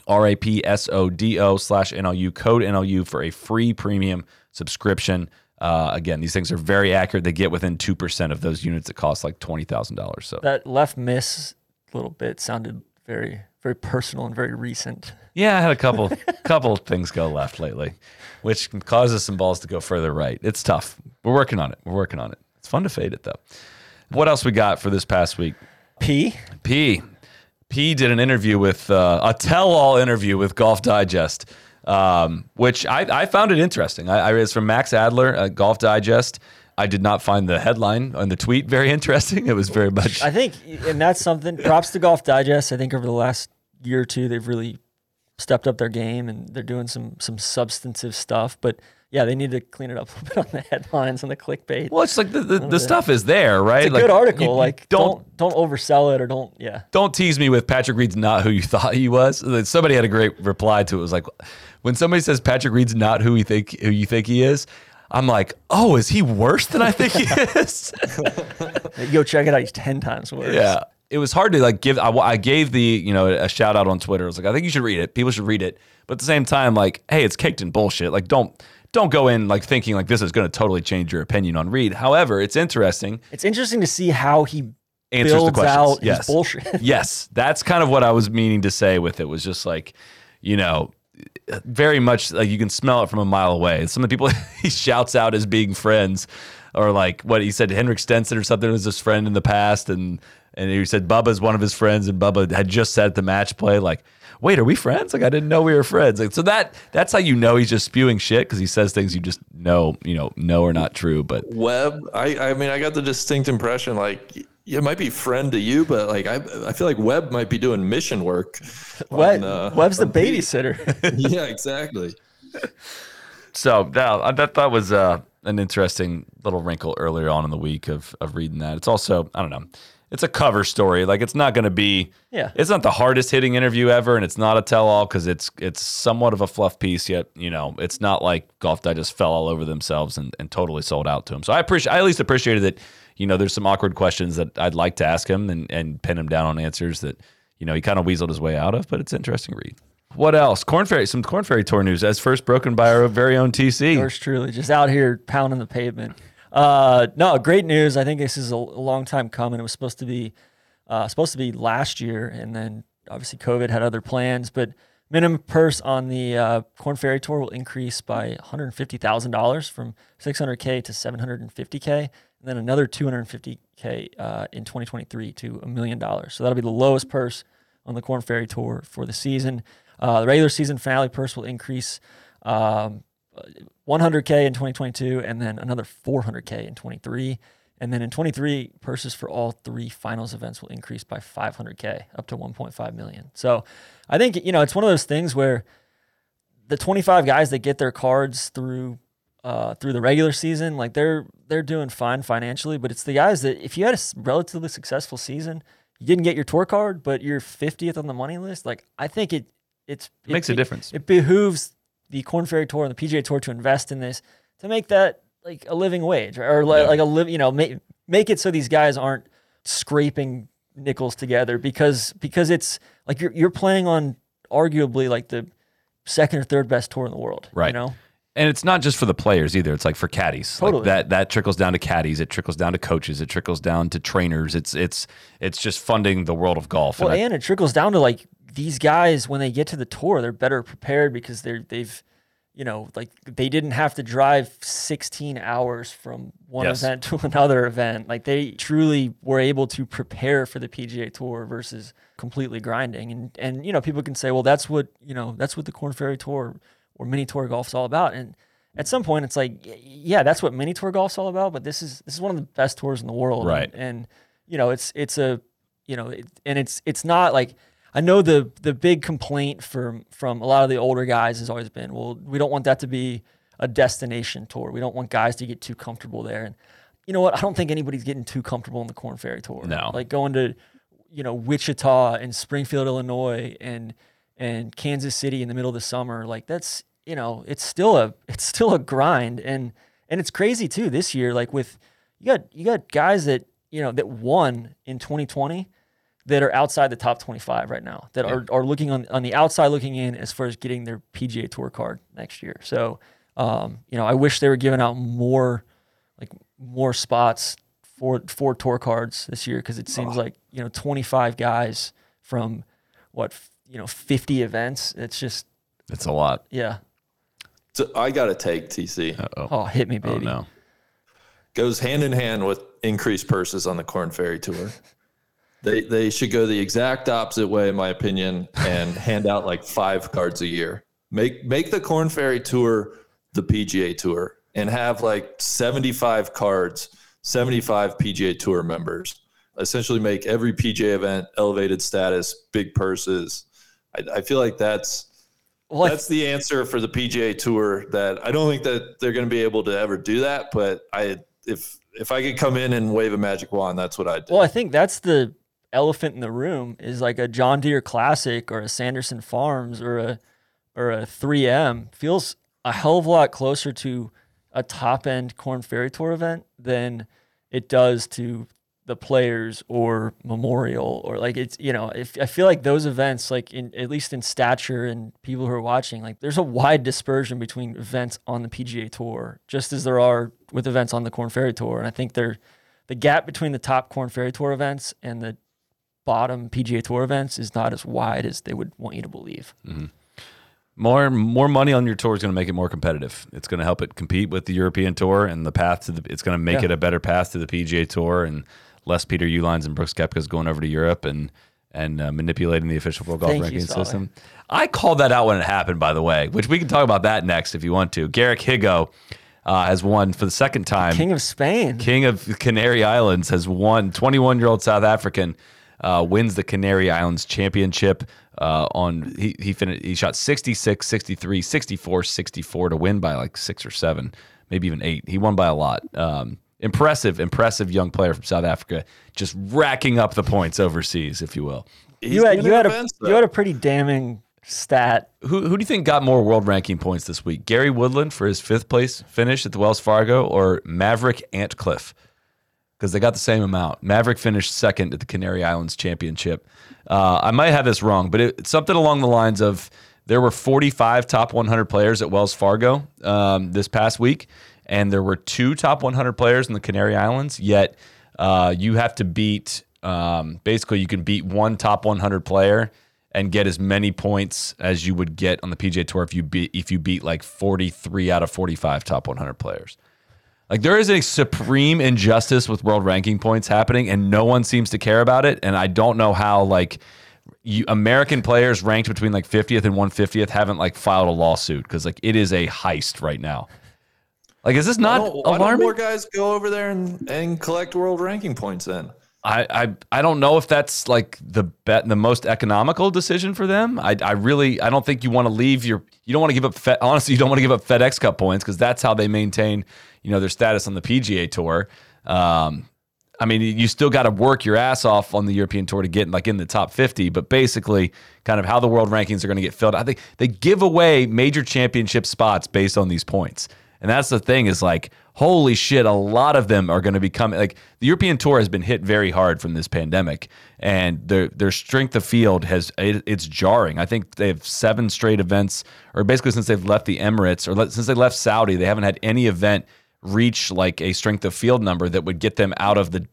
R A P S O D O slash NLU, code NLU for a free premium subscription. Uh, again, these things are very accurate. They get within 2% of those units that cost like $20,000. So that left miss little bit sounded very, very personal and very recent. Yeah, I had a couple, (laughs) couple things go left lately, which causes some balls to go further right. It's tough. We're working on it. We're working on it. It's fun to fade it though. What else we got for this past week? P. P. P did an interview with uh, a tell-all interview with Golf Digest um, which I, I, found it interesting. I, I it's from Max Adler, at Golf Digest. I did not find the headline on the tweet very (laughs) interesting. It was very much. I think, and that's something. Props to Golf Digest. I think over the last year or two, they've really stepped up their game and they're doing some some substantive stuff. But yeah, they need to clean it up (laughs) a little bit on the headlines and the clickbait. Well, it's like the, the, the stuff is there, right? It's a like, good article. You, like don't, don't don't oversell it or don't yeah. Don't tease me with Patrick Reed's not who you (laughs) thought he was. Somebody had a great reply to it. It was like when somebody says Patrick Reed's not who you think who you think he is. I'm like, oh, is he worse than I think he is? (laughs) Go check it out. He's ten times worse. Yeah, it was hard to like give. I, I gave the you know a shout out on Twitter. I was like, I think you should read it. People should read it. But at the same time, like, hey, it's caked in bullshit. Like, don't don't go in like thinking like this is going to totally change your opinion on Reed. However, it's interesting. It's interesting to see how he answers builds the questions. out yes. his bullshit. (laughs) yes, that's kind of what I was meaning to say with it. Was just like, you know, very much like you can smell it from a mile away. Some of the people (laughs) he shouts out as being friends, or like what he said, Henrik Stenson or something was his friend in the past, and and he said Bubba's one of his friends, and Bubba had just said at the match play like wait, are we friends? Like I didn't know we were friends. Like so that that's how you know he's just spewing shit because he says things you just know you know know are not true. But Webb, I I mean I got the distinct impression like it might be friend to you, but like I I feel like Webb might be doing mission work. Webb, uh, Webb's the babysitter. (laughs) (laughs) yeah, exactly. So that that that was uh, an interesting little wrinkle earlier on in the week of of reading that. It's also I don't know it's a cover story. Like it's not going to be. Yeah. It's not the hardest hitting interview ever, and it's not a tell all because it's it's somewhat of a fluff piece. Yet you know, it's not like Golf Digest fell all over themselves and, and totally sold out to him. So I appreciate. I at least appreciated that. You know, there's some awkward questions that I'd like to ask him and and pin him down on answers that you know he kind of weaseled his way out of. But it's interesting read. What else? Korn Ferry, some Korn Ferry Tour news as first broken by our very own TC. Yours truly, just out here pounding the pavement. Uh, no, great news. I think this is a, long time coming. It was supposed to be uh, supposed to be last year, and then obviously COVID had other plans. But minimum purse on the uh, Corn Ferry Tour will increase by $150,000 from 600k to 750k, and then another 250k uh, in 2023 to a million dollars. So that'll be the lowest purse on the Korn Ferry Tour for the season. Uh, the regular season finale purse will increase um, 100K in 2022 and then another 400K in 23. And then in 23, purses for all three finals events will increase by 500K up to 1.5 million. So I think, you know, it's one of those things where the 25 guys that get their cards through uh, through the regular season, like they're they're doing fine financially, but it's the guys that if you had a relatively successful season, you didn't get your tour card, but you're 50th on the money list, like I think it it's it makes it, a difference. It behooves the Korn Ferry Tour and the PGA Tour to invest in this to make that like a living wage or like, yeah. like a live, you know, make make it so these guys aren't scraping nickels together because because it's like you're you're playing on arguably like the second or third best tour in the world, right? You know, and it's not just for the players either. It's like for caddies. Totally. Like that that trickles down to caddies. It trickles down to coaches. It trickles down to trainers. It's it's it's just funding the world of golf. Well, and I- it trickles down to like these guys when they get to the tour, they're better prepared because they're they've, you know, like they didn't have to drive 16 hours from one Yes. event (laughs) to another event. Like they truly were able to prepare for the PGA Tour versus completely grinding. And and you know, people can say, well, that's what you know, that's what the Korn Ferry Tour or mini tour golf's all about. And at some point, it's like, yeah, that's what mini tour golf's all about. But this is this is one of the best tours in the world, Right. And, and you know, it's it's a you know, it, and it's it's not like I know the the big complaint from from a lot of the older guys has always been, well, we don't want that to be a destination tour. We don't want guys to get too comfortable there. And you know what? I don't think anybody's getting too comfortable in the Korn Ferry Tour. No. like going to you know Wichita and Springfield, Illinois, and and Kansas City in the middle of the summer. Like that's you know it's still a (laughs) it's still a grind and and it's crazy too this year. Like with you got you got guys that you know that won in 2020 that are outside the top 25 right now that are, are looking on, on the outside looking in as far as getting their PGA Tour card next year. So, um, you know, I wish they were giving out more, like more spots for for tour cards this year because it seems like you know 25 guys from what you know 50 events. It's just it's a lot. yeah. So I got to take TC. Oh, hit me, Oh baby. no. Goes hand in hand with increased purses on the Korn Ferry Tour. (laughs) They they should go the exact opposite way, in my opinion, and (laughs) hand out like five cards a year. Make make the Korn Ferry Tour the PGA Tour and have like 75 cards, 75 PGA Tour members. Essentially, make every PGA event elevated status, big purses. I, I feel like that's Well, that's the answer for the PGA Tour. That I don't think that they're going to be able to ever do that. But I, if if I could come in and wave a magic wand, that's what I'd do. Well, I think that's the elephant in the room is like a John Deere Classic or a Sanderson Farms or a or a 3M feels a hell of a lot closer to a top end Korn Ferry Tour event than it does to the players or Memorial or like it's you know if I feel like those events like in at least in stature and people who are watching like there's a wide dispersion between events on the PGA Tour just as there are with events on the Korn Ferry Tour and I think they're the gap between the top Korn Ferry Tour events and the bottom PGA Tour events is not as wide as they would want you to believe. Mm-hmm. More more money on your tour is going to make it more competitive. It's going to help it compete with the European Tour and the path to the. It's going to make Yeah. it a better path to the PGA Tour and less Peter Uihleins and Brooks Koepka's going over to Europe and and uh, manipulating the official world golf Thank ranking Solly. system. I called that out when it happened, by the way, which we can talk about that next if you want to. Garrick Higgo uh, has won for the second time. King of Spain. King of Canary Islands has won. 21 year old South African uh, wins the Canary Islands Championship. Uh, on he he finished he shot 66, 63, 64, 64 to win by like six or seven, maybe even eight. He won by a lot. Um, impressive, impressive young player from South Africa, just racking up the points overseas, if you will. He's You had you at had a events, you had a pretty damning stat. Who who do you think got more world ranking points this week? Gary Woodland for his fifth place finish at the Wells Fargo, or Maverick Antcliffe? Because they got the same amount. Maverick finished second at the Canary Islands Championship. Uh, I might have this wrong, but it, it's something along the lines of there were 45 top 100 players at Wells Fargo um, this past week, and there were two top 100 players in the Canary Islands. Yet uh, you have to beat um, basically you can beat one top 100 player and get as many points as you would get on the PGA Tour if you beat if you beat like 43 out of 45 top 100 players. Like there is a supreme injustice with world ranking points happening, and no one seems to care about it. And I don't know how like you, American players ranked between like 50th and 150th haven't like filed a lawsuit because like it is a heist right now. Like, is this Why not don't, why don't more guys go over there and, and collect world ranking points then? I, I I don't know if that's like the bet the most economical decision for them. I, I really I don't think you want to leave your you don't want to give up Fed, honestly you don't want to give up FedEx Cup points because that's how they maintain you know their status on the PGA Tour. Um, I mean you still got to work your ass off on the European Tour to get like in the top fifty, but basically kind of how the world rankings are going to get filled. I think they give away major championship spots based on these points. And that's the thing is like, holy shit, a lot of them are going to be coming. Like the European Tour has been hit very hard from this pandemic, and their their strength of field has it, it's jarring. I think they have seven straight events, or basically since they've left the Emirates or le- since they left Saudi, they haven't had any event reach like a strength of field number that would get them out of the.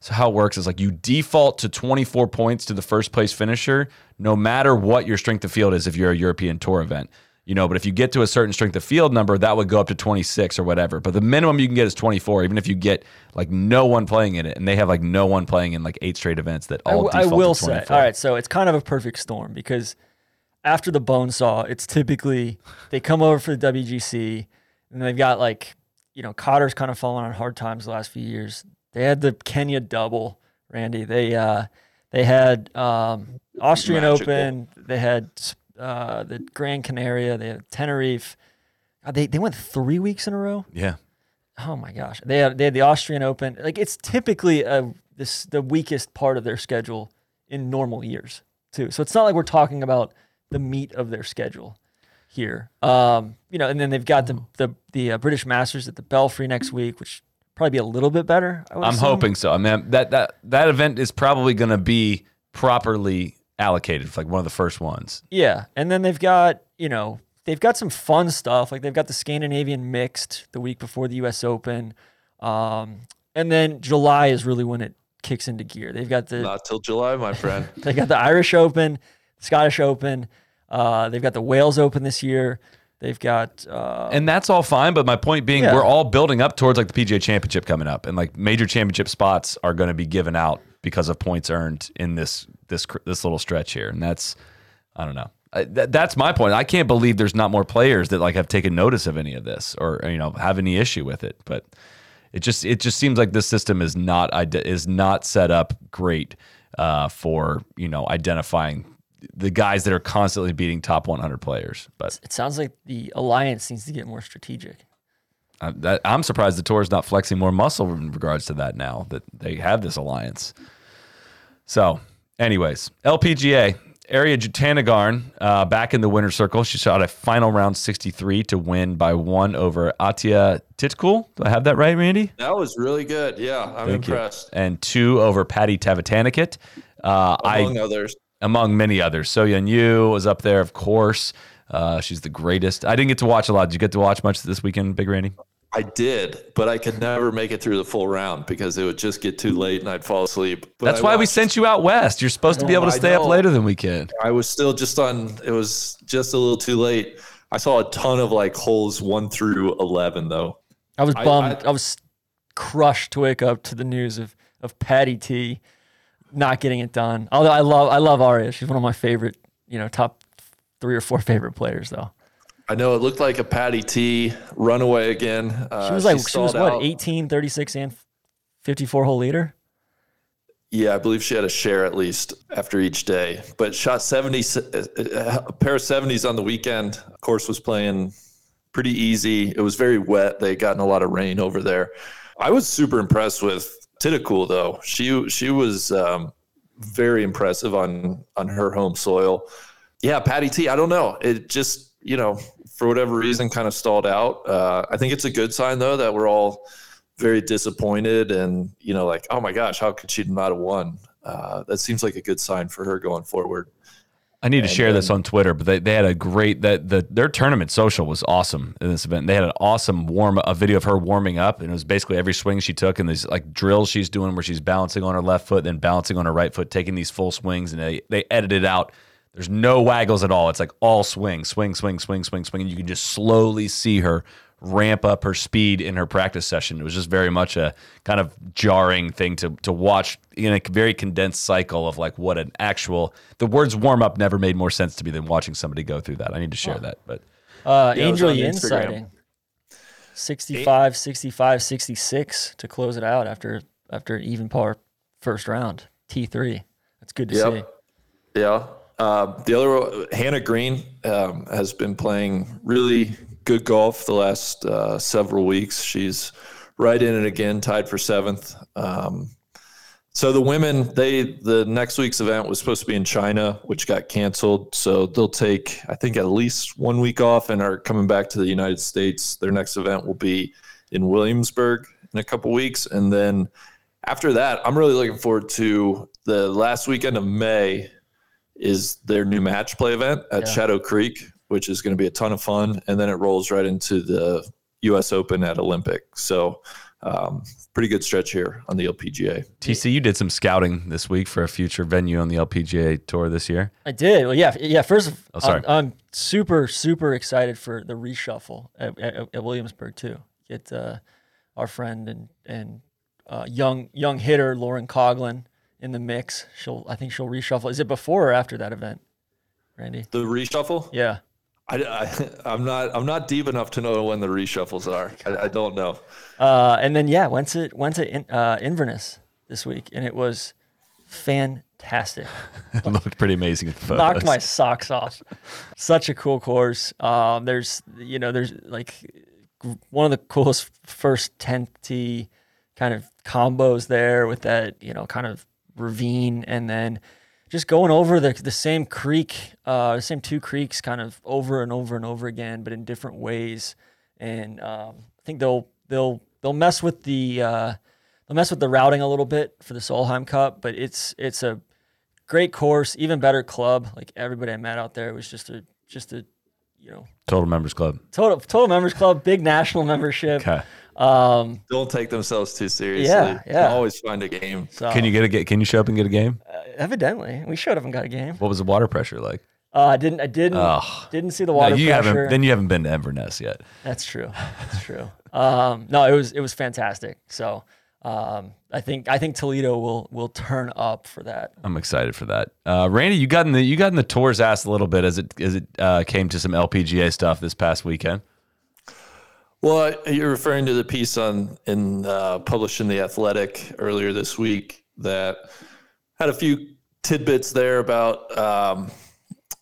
So how it works is like you default to 24 points to the first place finisher, no matter what your strength of field is if you're a European Tour event you know, but if you get to a certain strength of field number, that would go up to 26 or whatever. But the minimum you can get is 24, even if you get like no one playing in it, and they have like no one playing in like eight straight events that all. I, I will say, all right, so it's kind of a perfect storm because after the bone saw, it's typically they come over for the WGC, and they've got like you know Qatar's kind of fallen on hard times the last few years. They had the Kenya double, Randy. They uh, they had um, Austrian Magical. Open. They had uh, the Gran Canaria, they had Tenerife. God, they they went three weeks in a row. Yeah. Oh my gosh, they had they had the Austrian Open. Like it's typically a this the weakest part of their schedule in normal years too. So it's not like we're talking about the meat of their schedule here. Um, you know, and then they've got the the the uh, British Masters at the Belfry next week, which probably be a little bit better. I'm assume. hoping so. I mean, that that that event is probably going to be properly allocated for like one of the first ones. Yeah, and then they've got you know they've got some fun stuff like they've got the Scandinavian mixed the week before the U.S. Open, um, and then July is really when it kicks into gear. They've got the not till July, my (laughs) friend. they got the Irish Open, Scottish Open. Uh, they've got the Wales Open this year. They've got, uh, and that's all fine. But my point being, yeah. we're all building up towards like the PGA Championship coming up, and like major championship spots are going to be given out because of points earned in this this this little stretch here, and that's I don't know. I, that, that's my point. I can't believe there's not more players that like have taken notice of any of this or you know have any issue with it. But it just it just seems like this system is not is not set up great uh, for you know identifying the guys that are constantly beating top 100 players. But it sounds like the alliance needs to get more strategic. Uh, that, I'm surprised the tour is not flexing more muscle in regards to that now that they have this alliance. So, anyways, LPGA, Ariya Jutanugarn uh, back in the winner's circle. She shot a final round 63 to win by one over Atthaya Thitikul. Do I have that right, Randy? That was really good. Yeah, I'm Thank impressed. You. And two over Patty Tavatanakit. Uh, among I, others. Among many others. So Yeon Ryu was up there, of course. Uh, she's the greatest. I didn't get to watch a lot. Did you get to watch much this weekend, Big Randy? I did, but I could never make it through the full round because it would just get too late and I'd fall asleep. But That's I why watched. we sent you out west. You're supposed to be able to stay up later than we can. I was still just on. It was just a little too late. I saw a ton of like holes one through eleven though. I was bummed. I, I, I was crushed to wake up to the news of of Patty T not getting it done. Although I love I love Ariya. She's one of my favorite, you know, top three or four favorite players though. I know it looked like a Patty T runaway again. Uh, she was like, she, she was what, 18, 36, and 54 hole leader? Yeah, I believe she had a share at least after each day, but shot 70, a pair of 70s on the weekend. Of course, was playing pretty easy. It was very wet. They had gotten a lot of rain over there. I was super impressed with Thitikul though. She she was um, very impressive on on her home soil. Yeah, Patty T. I don't know. It just you know for whatever reason kind of stalled out. Uh, I think it's a good sign though that we're all very disappointed and you know like oh my gosh how could she not have won? Uh, that seems like a good sign for her going forward. I need to share this on Twitter, but they, they had a great that the their tournament social was awesome in this event. They had an awesome warm a video of her warming up, and it was basically every swing she took and these like drills she's doing where she's balancing on her left foot, then balancing on her right foot, taking these full swings, and they they edited out there's no waggles at all. It's like all swing, swing, swing, swing, swing, swing. And you can just slowly see her ramp up her speed in her practice session. It was just very much a kind of jarring thing to to watch in a very condensed cycle of like what an actual the words warm up never made more sense to me than watching somebody go through that. I need to share that. But uh, yeah, Angel Yin sighting. 65, 65, 66 to close it out after after even par first round. T3. That's good to yep. see. Yeah. Uh, the other Hannah Green um, has been playing really good golf the last uh, several weeks. She's right in it again, tied for seventh. Um, So the women, they the next week's event was supposed to be in China, which got canceled. So they'll take, I think, at least one week off and are coming back to the United States. Their next event will be in Williamsburg in a couple weeks, and then after that, I'm really looking forward to the last weekend of May. Is their new match play event at Yeah. Shadow Creek, which is going to be a ton of fun, and then it rolls right into the U.S. Open at Olympic. So. Um, pretty good stretch here on the LPGA. TC, you did some scouting this week for a future venue on the LPGA tour this year. I did. Well, yeah, yeah. First, Oh, sorry. I'm, I'm super, super excited for the reshuffle at, at, at Williamsburg too. Get uh, our friend and and uh, young young hitter Lauren Coughlin in the mix. She'll, I think she'll reshuffle. Is it before or after that event, Randy? The reshuffle? Yeah. I, I, (laughs) am not. I'm not deep enough to know when the reshuffles are. I, I don't know. Uh, and then yeah, went to went to in, uh, Inverness this week, and it was fantastic. It (laughs) looked pretty amazing. in photos. knocked my socks off. Such a cool course. Um, there's you know there's like one of the coolest first 10 tee kind of combos there with that you know kind of ravine and then just going over the the same creek, uh, the same two creeks kind of over and over and over again, but in different ways. And um, I think they'll they'll they'll mess with the uh, they'll mess with the routing a little bit for the Solheim Cup, but it's it's a great course, even better club. Like everybody I met out there was just a just a you know Total Members Club. total total members club, big national membership. Okay. Um, Don't take themselves too seriously. Yeah, yeah. always find a game. so Can you get a ga- Can you show up and get a game? evidently we showed up and got a game. What was the water pressure like? Uh, I didn't I didn't Ugh. didn't see the No, water you pressure. haven't. Then you haven't been to Inverness yet. That's true. That's true. Um, no, it was it was fantastic. So um, I think I think Toledo will will turn up for that. I'm excited for that. Uh, Randy, you got in the you got in the tour's ass a little bit as it as it uh, came to some LPGA stuff this past weekend. Well, you're referring to the piece on in uh, published in the Athletic earlier this week that had a few tidbits there about um,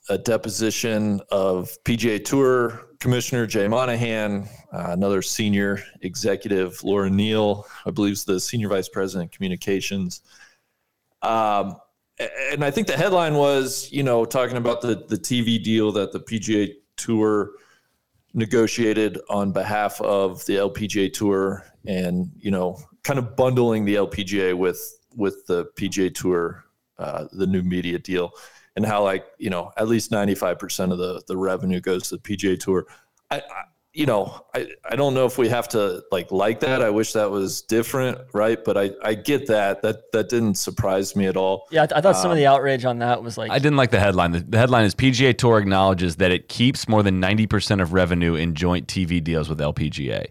a deposition of PGA Tour Commissioner Jay Monahan, uh, another senior executive, Laura Neal, I believe is the senior vice president of communications. Um, and I think the headline was, you know, talking about the the TV deal that the PGA Tour negotiated on behalf of the LPGA Tour, and you know, kind of bundling the LPGA with with the PGA Tour, uh, the new media deal, and how like you know at least ninety five percent of the the revenue goes to the PGA Tour. I, I you know I I don't know if we have to like like that. I wish that was different, right? But I I get that that that didn't surprise me at all. Yeah, I, th- I thought some of the um, outrage on that was like I didn't like the headline. The, the headline is PGA Tour acknowledges that it keeps more than 90% of revenue in joint TV deals with LPGA,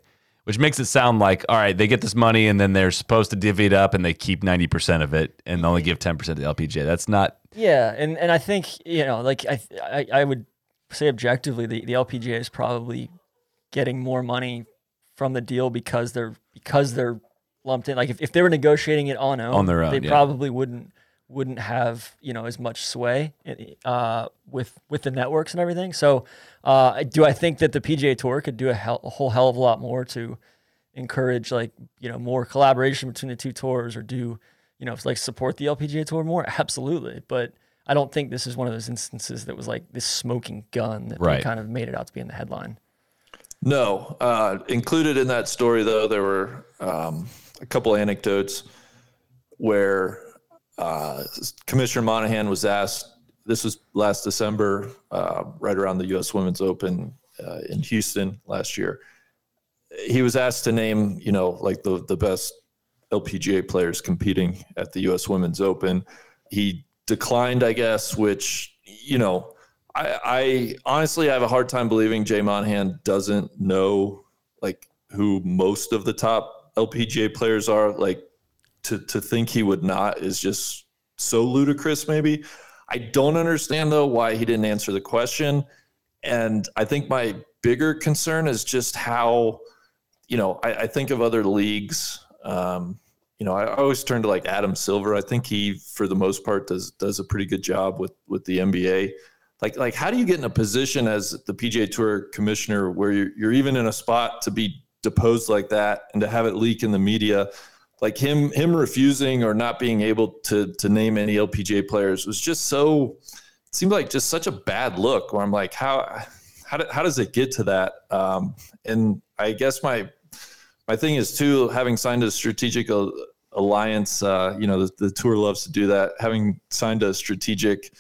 which makes it sound like, all right, they get this money and then they're supposed to divvy it up and they keep 90% of it and only give 10% to the LPGA. That's not, Yeah, and and I think you know, like I I, I would say objectively, the, the LPGA is probably getting more money from the deal because they're because they're lumped in. Like if, if they were negotiating it on own, On their own, they yeah. probably wouldn't wouldn't have you know as much sway uh, with with the networks and everything. So, uh, do I think that the PGA Tour could do a, hell, a whole hell of a lot more to encourage like you know more collaboration between the two tours or do you know like support the LPGA tour more absolutely but I don't think this is one of those instances that was like this smoking gun that Right. kind of made it out to be in the headline No, uh, included in that story though, there were um, a couple anecdotes where uh, Commissioner Monahan was asked. This was last December, uh, right around the U.S. Women's Open uh, in Houston last year. He was asked to name, you know, like the the best LPGA players competing at the U.S. Women's Open. He declined, I guess, which you know, I, I honestly have a hard time believing Jay Monahan doesn't know like who most of the top LPGA players are. Like to to think he would not is just so ludicrous. Maybe I don't understand though why he didn't answer the question, and I think my bigger concern is just how you know I, I think of other leagues. Um, you know, I always turn to like Adam Silver. I think he, for the most part, does does a pretty good job with with the NBA. Like, like, how do you get in a position as the PGA Tour commissioner where you're, you're even in a spot to be deposed like that and to have it leak in the media? like him him refusing or not being able to to name any LPGA players was just so it seemed like just such a bad look. Where I'm like, how how, do, how does it get to that? Um, and I guess my my thing is too having signed a strategic alliance. Uh, you know, the, the tour loves to do that. Having signed a strategic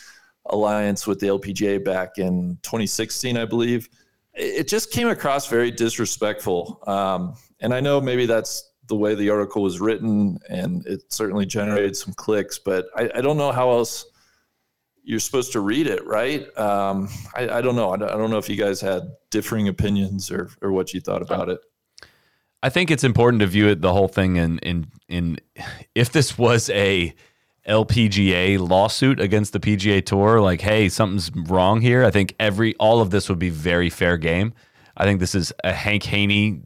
alliance with the LPGA back in 2016, I believe, it, just came across very disrespectful. Um, and I know maybe that's the way the article was written, and it certainly generated some clicks. But I, I don't know how else you're supposed to read it, right? Um, I, I, don't know. I don't know if you guys had differing opinions or or what you thought about it. I think it's important to view it the whole thing in in in if this was a LPGA lawsuit against the PGA Tour, like, hey, something's wrong here. I think every all of this would be very fair game. I think this is a Hank Haney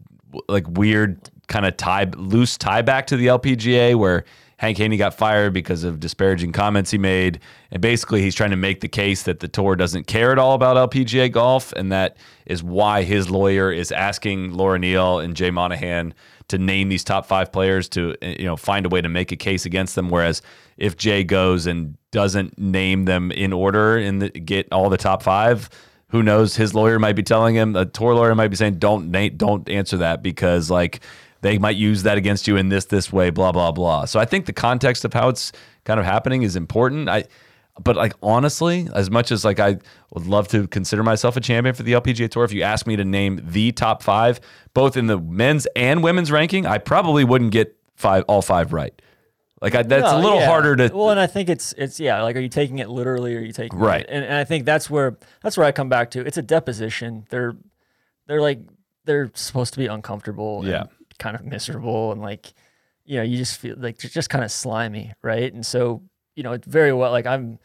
like weird kind of tie loose tie back to the LPGA where Hank Haney got fired because of disparaging comments he made. And basically, he's trying to make the case that the tour doesn't care at all about LPGA golf. And that is why his lawyer is asking Laura Neal and Jay Monahan to name these top five players to, eh, you know, find a way to make a case against them. Whereas if Jay goes and doesn't name them in order and get all the top five, who knows? His lawyer might be telling him, a tour lawyer might be saying, "Don't don't answer that because like they might use that against you in this this way blah blah blah so i think the context of how it's kind of happening is important i but like honestly as much as like i would love to consider myself a champion for the lpga tour if you ask me to name the top five both in the men's and women's ranking i probably wouldn't get five all five right like I, that's no, a little yeah. harder to. Well, and I think it's it's yeah. Like, are you taking it literally, or are you taking right? It, and, and I think that's where that's where I come back to. It's a deposition. They're they're like they're supposed to be uncomfortable. Yeah kind of miserable and like you know you just feel like just kind of slimy right? And so you know it's very well like i'm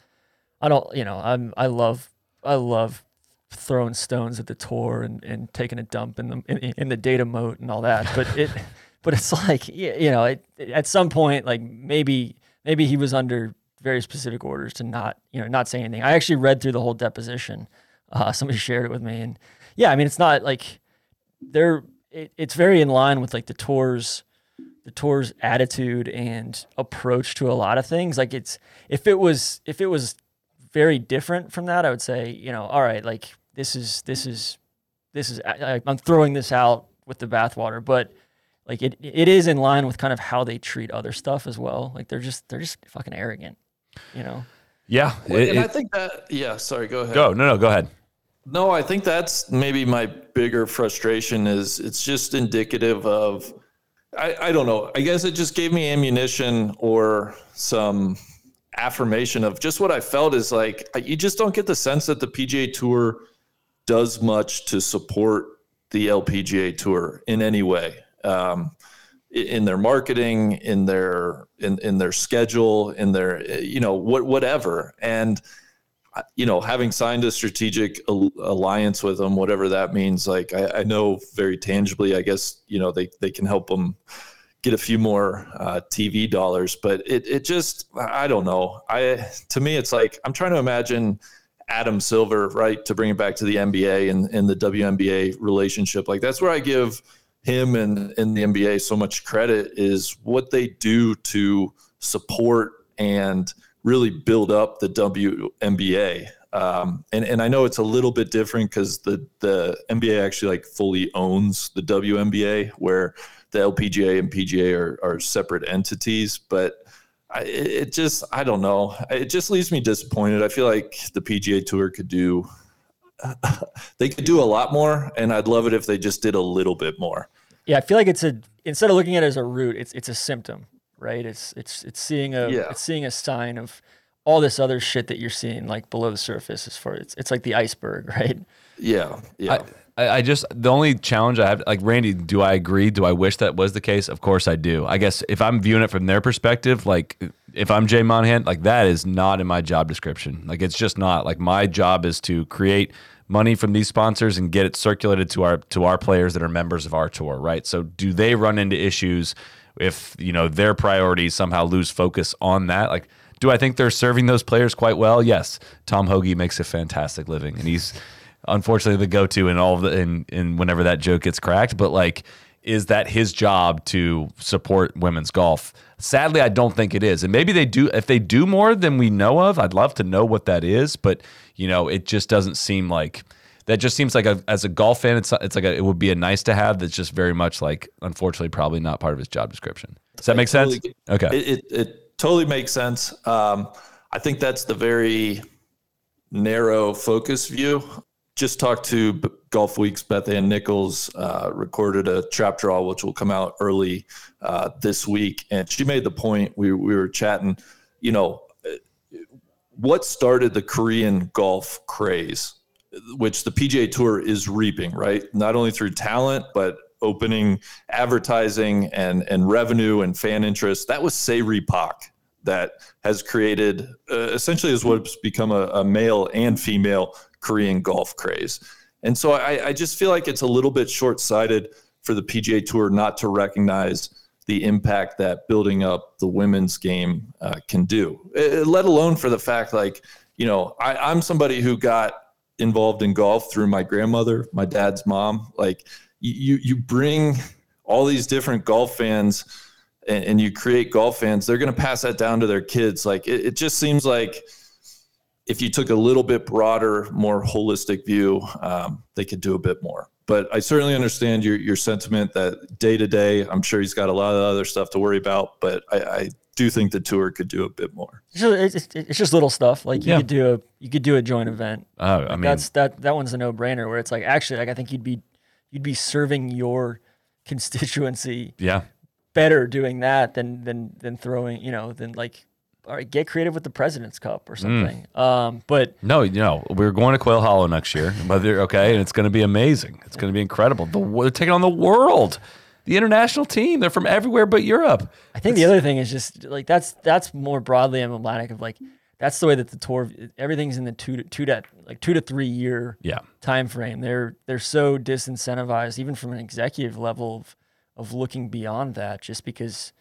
i don't you know i'm i love i love throwing stones at the tour and, and taking a dump in the in, in the data moat and all that but it (laughs) but it's like you know it, at some point like maybe maybe he was under very specific orders to not you know not say anything. I actually read through the whole deposition uh, somebody shared it with me and yeah i mean it's not like they're it, it's very in line with like the tour's the tour's attitude and approach to a lot of things. Like it's if it was if it was very different from that, I would say you know all right like this is this is this is I, I'm throwing this out with the bathwater, but like it it is in line with kind of how they treat other stuff as well. Like they're just they're just fucking arrogant, you know. Yeah, it, and I think that yeah. Sorry, go ahead. Go no no go ahead. No, I think that's maybe my bigger frustration is it's just indicative of I, I don't know. I guess it just gave me ammunition or some affirmation of just what I felt is like you just don't get the sense that the PGA Tour does much to support the LPGA Tour in any way. Um, in their marketing, in their in, in their schedule, in their you know what whatever. And you know, having signed a strategic alliance with them, whatever that means, like I, I, know very tangibly, I guess, you know, they, they can help them get a few more uh, TV dollars, but it, it just, I don't know. I, to me, it's like, I'm trying to imagine Adam Silver, right. To bring it back to the NBA and, and the WNBA relationship. Like that's where I give him and, and the NBA so much credit is what they do to support and, really build up the WNBA. Um, and, and I know it's a little bit different because the, the NBA actually like fully owns the WNBA, where the LPGA and PGA are, are separate entities. But I, it just, I don't know. It just leaves me disappointed. I feel like the PGA Tour could do, (laughs) they could do a lot more, and I'd love it if they just did a little bit more. Yeah, I feel like it's a instead of looking at it as a root, it's it's a symptom right? It's it's it's seeing a yeah. it's seeing a sign of all this other shit that you're seeing like below the surface as far it's it's like the iceberg, (laughs) right? Yeah. Yeah. I, I just the only challenge I have like Randy, do I agree? Do I wish that was the case? Of course I do. I guess if I'm viewing it from their perspective, like if I'm Jay Monahan, like that is not in my job description. Like it's just not. Like my job is to create money from these sponsors and get it circulated to our to our players that are members of our tour, right? So do they run into issues if you know their priorities somehow lose focus on that. Like, do I think they're serving those players quite well? Yes. Tom Hoge makes a fantastic living, and he's unfortunately the go-to in all of the in, in whenever that joke gets cracked. But like, is that his job to support women's golf? Sadly, I don't think it is. And maybe they do if they do more than we know of, I'd love to know what that is, but you know, it just doesn't seem like that just seems like a, as a golf fan, it's it's like a, it would be a nice to have. That's just very much like, unfortunately, probably not part of his job description. Does that make totally, sense? Okay, it, it, it totally makes sense. Um, I think that's the very narrow focus view. Just talked to Golfweek's Beth Ann Nichols, uh, recorded a trap draw, which will come out early uh, this week. And she made the point, we, we were chatting, you know, what started the Korean golf craze, which the PGA Tour is reaping, right? Not only through talent, but opening advertising and, and revenue and fan interest. That was Sae Pak that has created uh, essentially is what's become a, a, male and female Korean golf craze. And so I, I just feel like it's a little bit short sighted for the PGA Tour not to recognize the impact that building up the women's game uh, can do, uh, let alone for the fact like, you know, I, I'm somebody who got involved in golf through my grandmother, my dad's mom. Like you, you bring all these different golf fans and, and you create golf fans, they're going to pass that down to their kids. Like it, it, just seems like if you took a little bit broader, more holistic view, um, they could do a bit more. But I certainly understand your your sentiment that day to day, I'm sure he's got a lot of other stuff to worry about. But I, I do think the tour could do a bit more. It's just, it's, it's just little stuff like you yeah. could do a you could do a joint event. Oh, like I mean that's that that one's a no brainer. Where it's like actually like I think you'd be you'd be serving your (laughs) constituency yeah better doing that than than than throwing, you know, than like all right, get creative with the President's Cup or mm. something. Mm. Um, but no, you know, we're going to Quail Hollow next year, but okay, and it's going to be amazing. It's going to be incredible. The, they're taking on the world, the international team. They're from everywhere but Europe. I think it's, the other thing is just like that's that's more broadly emblematic of like that's the way that the tour everything's in the two to two to like two to three year yeah time frame. They're they're so disincentivized even from an executive level of of looking beyond that just because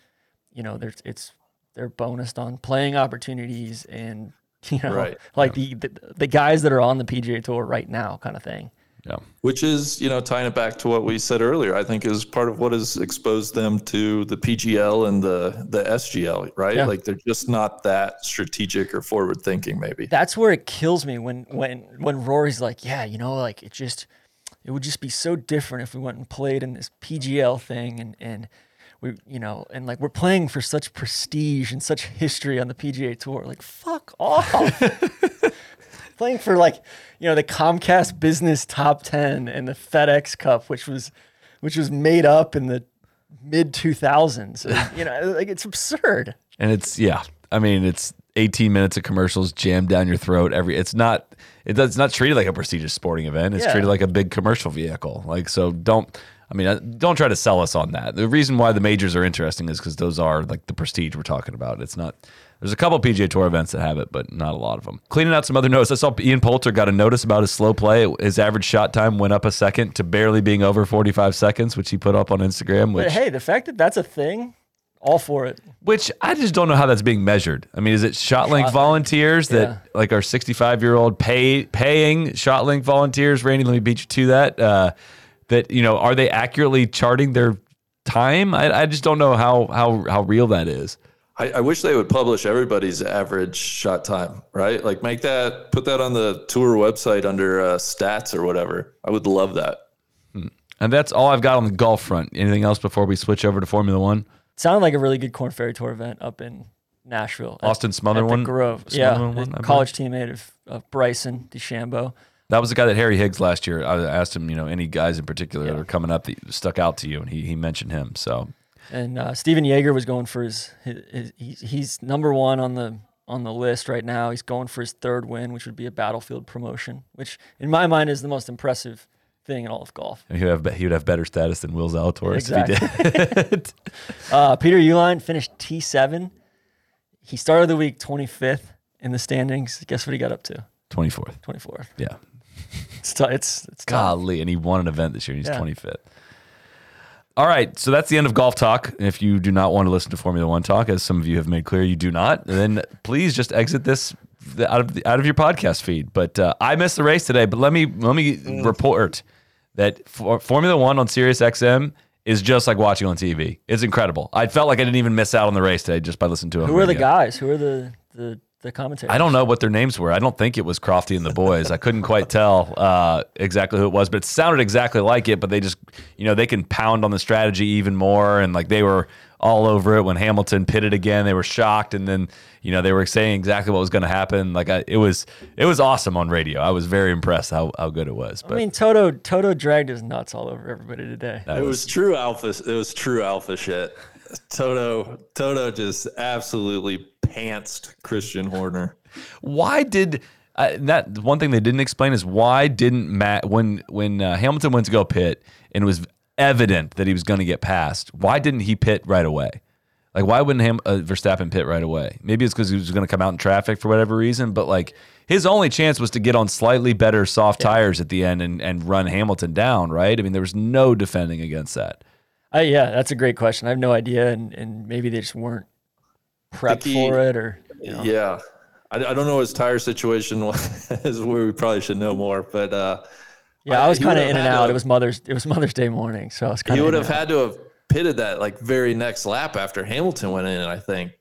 you know there's it's they're bonused on playing opportunities and (laughs) you know right. like yeah. the, the, the guys that are on the PGA tour right now kind of thing. Yeah. Which is, you know, tying it back to what we said earlier, I think is part of what has exposed them to the PGL and the the SGL, right? Yeah. Like they're just not that strategic or forward thinking maybe. That's where it kills me when when when Rory's like, "Yeah, you know, like it just it would just be so different if we went and played in this PGL thing and and we you know and like we're playing for such prestige and such history on the PGA tour like fuck off (laughs) playing for like you know the Comcast business top 10 and the FedEx Cup which was which was made up in the mid 2000s you know (laughs) like it's absurd. And it's yeah I mean it's 18 minutes of commercials jammed down your throat every it's not It it's not treated like a prestigious sporting event. It's yeah. treated like a big commercial vehicle. Like so don't i mean uh, don't try to sell us on that. The reason why the majors are interesting is because those are like the prestige we're talking about. It's not there's a couple PGA Tour events that have it, but not a lot of them. Cleaning out some other notes. I saw Ian Poulter got a notice about his slow play. His average shot time went up a second to barely being over 45 seconds, which he put up on Instagram. Which, but hey, the fact that that's a thing all for it. Which I just don't know how that's being measured. I mean, is it ShotLink shot volunteers that yeah. like are 65 year old pay paying ShotLink volunteers? Randy, let me beat you to that. Uh, that you know, are they accurately charting their time? I, I just don't know how how how real that is. I, I, wish they would publish everybody's average shot time, right? Like make that put that on the tour website under uh, stats or whatever. I would love that. Hmm. And that's all I've got on the golf front. Anything else before we switch over to Formula One? sounded like a really good Korn Ferry Tour event up in Nashville. Austin Smotherman, Grove, yeah, one, college teammate of, of Bryson DeChambeau. That was the guy that Harry Higgs last year. I asked him, you know, any guys in particular yeah. that are coming up that stuck out to you, and he he mentioned him. So, and uh, Stephan Jaeger was going for his, his, his he's number one on the on the list right now. He's going for his third win, which would be a battlefield promotion, which in my mind is the most impressive thing in all of golf. He would have he would have better status than Will Zalatoris exactly. if he did. (laughs) uh, Peter Uihlein finished T seven. He started the week twenty fifth in the standings. Guess what he got up to? Twenty fourth. Twenty fourth. Yeah. It's t- it's it's golly, tough. and he won an event this year. and He's twenty yeah. fifth. All right, so that's the end of golf talk. If you do not want to listen to Formula One talk, as some of you have made clear, you do not, then please just exit this out of the, out of your podcast feed. But uh, I missed the race today. But let me let me mm. report that for Formula One on Sirius XM is just like watching on TV. It's incredible. I felt like I didn't even miss out on the race today just by listening to it. Who are the guys? Who are the the the commentators? I don't know what their names were. I don't think it was Crofty and the boys. I couldn't quite tell uh, exactly who it was, but it sounded exactly like it. But they just, you know, they can pound on the strategy even more, and like they were all over it when Hamilton pitted again. They were shocked, and then you know they were saying exactly what was going to happen. Like I, it was, it was awesome on radio. I was very impressed how, how good it was. But I mean, Toto Toto dragged his nuts all over everybody today. It was true alpha. It was true alpha shit. Toto Toto just absolutely pantsed Christian Horner. why did uh, that one thing they didn't explain is why didn't Matt when when uh, Hamilton went to go pit and it was evident that he was going to get passed? Why didn't he pit right away? Like why wouldn't Ham, uh, Verstappen pit right away? Maybe it's because he was going to come out in traffic for whatever reason. But like his only chance was to get on slightly better soft tires at the end and and run Hamilton down. Right? I mean, there was no defending against that. Uh, yeah, that's a great question. I have no idea, and, and maybe they just weren't prepped Vicky- for it, or you know. Yeah, I, I don't know his tire situation was. (laughs) is where we probably should know more, but uh, yeah. I was kind of in and out. have- It was Mother's it was Mother's Day morning, so I was kind he would have had to have pitted that like very next lap after Hamilton went in, I think,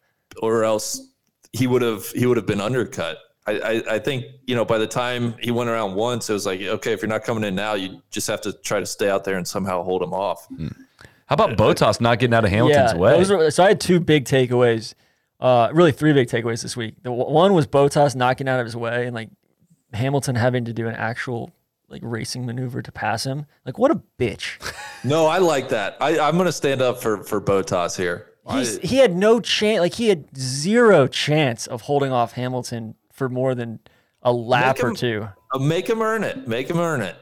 or else he would have he would have been undercut. I, I, I think you know by the time he went around once, it was like okay, if you're not coming in now, you just have to try to stay out there and somehow hold him off. How about Bottas not getting out of Hamilton's yeah, way? those were- so I had two big takeaways. Uh, really three big takeaways this week. The w- one was Bottas knocking out of his way and like Hamilton having to do an actual like racing maneuver to pass him. Like what a bitch. (laughs) No, I like that. I, I'm going to stand up for for Bottas here. He's, he had no chance. Like he had zero chance of holding off Hamilton for more than a lap Make or two. Uh, Make him earn it. Make him earn it.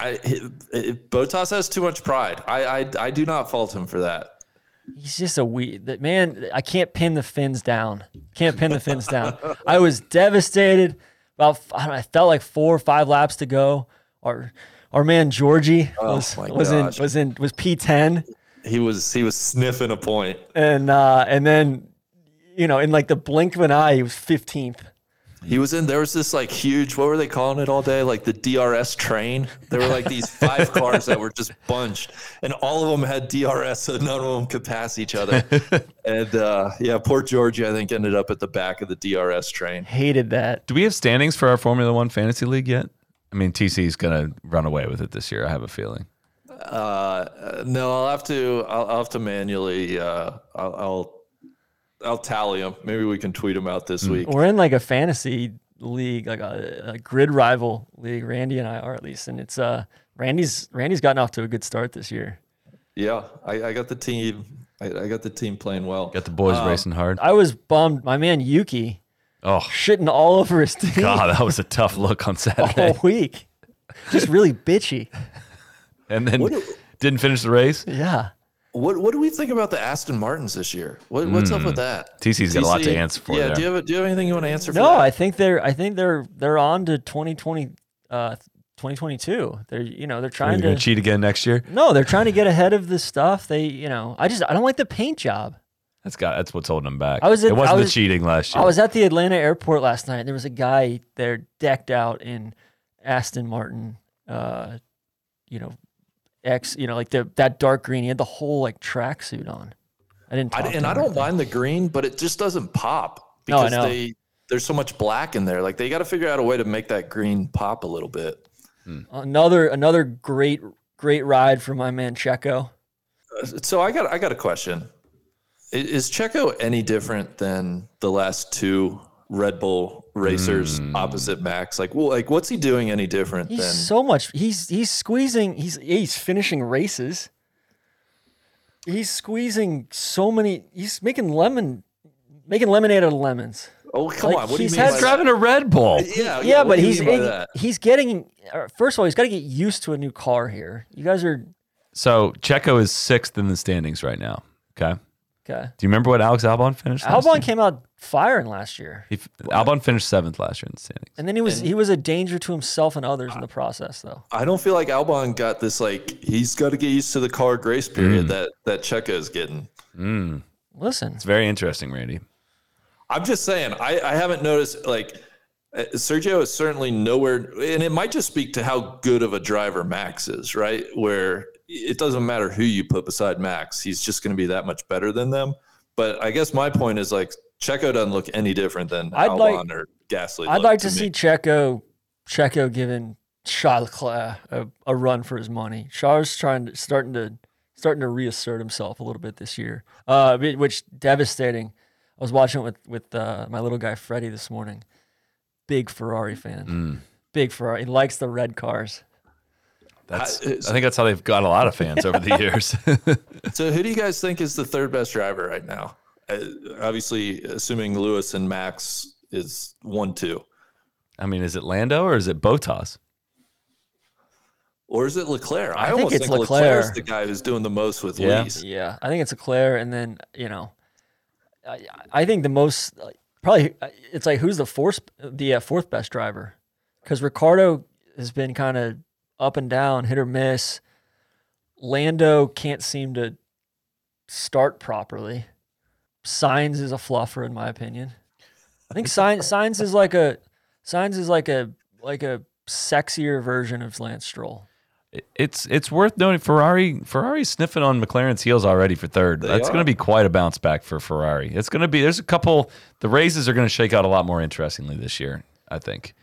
I, it, it, Bottas has too much pride. I, I I do not fault him for that. He's just a. That man, I can't pin the fins down. Can't pin the fins down. I was devastated. About I, don't know, I felt like four or five laps to go. Our our man Georgie was my was in was in was P ten, He was he was sniffing a point. and uh, and then you know in like the blink of an eye he was fifteenth. He was in. There was this like huge. What were they calling it all day? Like the DRS train. There were like these five (laughs) cars that were just bunched, and all of them had DRS, so none of them could pass each other. (laughs) and uh, yeah, poor Georgie, I think, ended up at the back of the DRS train. Hated that. Do we have standings for our Formula One fantasy league yet? I mean, TC is going to run away with it this year. I have a feeling. Uh, no, I'll have to. I'll, I'll have to manually. Uh, I'll, I'll I'll tally them. Maybe we can tweet them out this week. We're in like a fantasy league, like a, a grid rival league. Randy and I are at least, and it's uh Randy's Randy's gotten off to a good start this year. Yeah, I, I got the team. I, I got the team playing well. Got the boys racing hard. I was bummed. My man Yuki Oh, shitting all over his team God, that was a tough look on (laughs) Saturday. all week. Just really bitchy. (laughs) And then What do- didn't finish the race. Yeah. What What do we think about the Aston Martins this year? What, what's up with that? TC's got a lot to answer for Yeah. there. Do you have Do you have anything you want to answer? For No, that? I think they're I think they're they're on to 2020 uh 2022. They're you know, they're Are trying you to to cheat again next year? No, they're trying to get ahead of this stuff. They, you know, I just I don't like the paint job. That's got that's what's holding them back. I was at- it wasn't I the cheating last year. I was at the Atlanta airport last night. There was a guy there decked out in Aston Martin, uh, you know, X, you know, like the that dark green. He had the whole like tracksuit on. I didn't. I, talk to and I don't mind the green, but it just doesn't pop No, I because know. they there's so much black in there. Like they got to figure out a way to make that green pop a little bit. Hmm. Another another great great ride for my man Checo. Uh, so I got I got a question. Is Checo any different than the last two Red Bull racers Hmm. opposite Max? Like, well, like what's he doing any different He's than? so much. He's he's squeezing. He's he's finishing races. He's squeezing so many. He's making lemon, making lemonade out of lemons. oh come like, on! What do you he's mean? had by driving a Red Bull. that? Yeah, Yeah, but he's mean he's getting. uh, First of all, he's got to get used to a new car here. You guys are So Checo is sixth in the standings right now. Okay. Okay. Do you remember what Alex Albon finished? last Albon year? came out firing last year, He, f- Albon finished seventh last year in the standings. and then he was he was a danger to himself and others in the process, though. I don't feel like Albon got this. Like he's got to get used to the car grace period Mm. that that Checo is getting. Listen, It's very interesting, Randy. I'm just saying, I, I haven't noticed like Sergio is certainly nowhere, and it might just speak to how good of a driver Max is, right? Where it doesn't matter who you put beside Max, he's just going to be that much better than them. But I guess my point is like Checo doesn't look any different than I'd Albon like- or Gasly. I'd like to, me. see Checo Checo giving Charles Leclerc a, a run for his money. Charles trying to starting to starting to reassert himself a little bit this year, uh, which devastating. I was watching it with with uh, my little guy Freddie this morning. Big Ferrari fan. Mm. Big Ferrari. He likes the red cars. That's, I- I think that's how they've got a lot of fans over the (laughs) years. (laughs) So, who do you guys think is the third best driver right now? Uh, obviously, assuming Lewis and Max is one, two, I mean, is it Lando or is it Bottas? or is it Leclerc? I, I think almost it's think Leclerc's Leclerc. the guy who's doing the most with Yeah. Lees. Yeah, I think it's Leclerc, and then you know, I, I think the most like, probably uh, it's like who's the fourth the uh, fourth best driver because Ricciardo has been kind of up and down, hit or miss. Lando can't seem to start properly. Sainz is a fluffer in my opinion. I think Sainz (laughs) Sainz is like a Sainz is like a like a sexier version of Lance Stroll. It's it's worth noting Ferrari Ferrari's sniffing on McLaren's heels already for third. That's going to be quite a bounce back for Ferrari. It's going to be there's a couple the races are going to shake out a lot more interestingly this year. I think.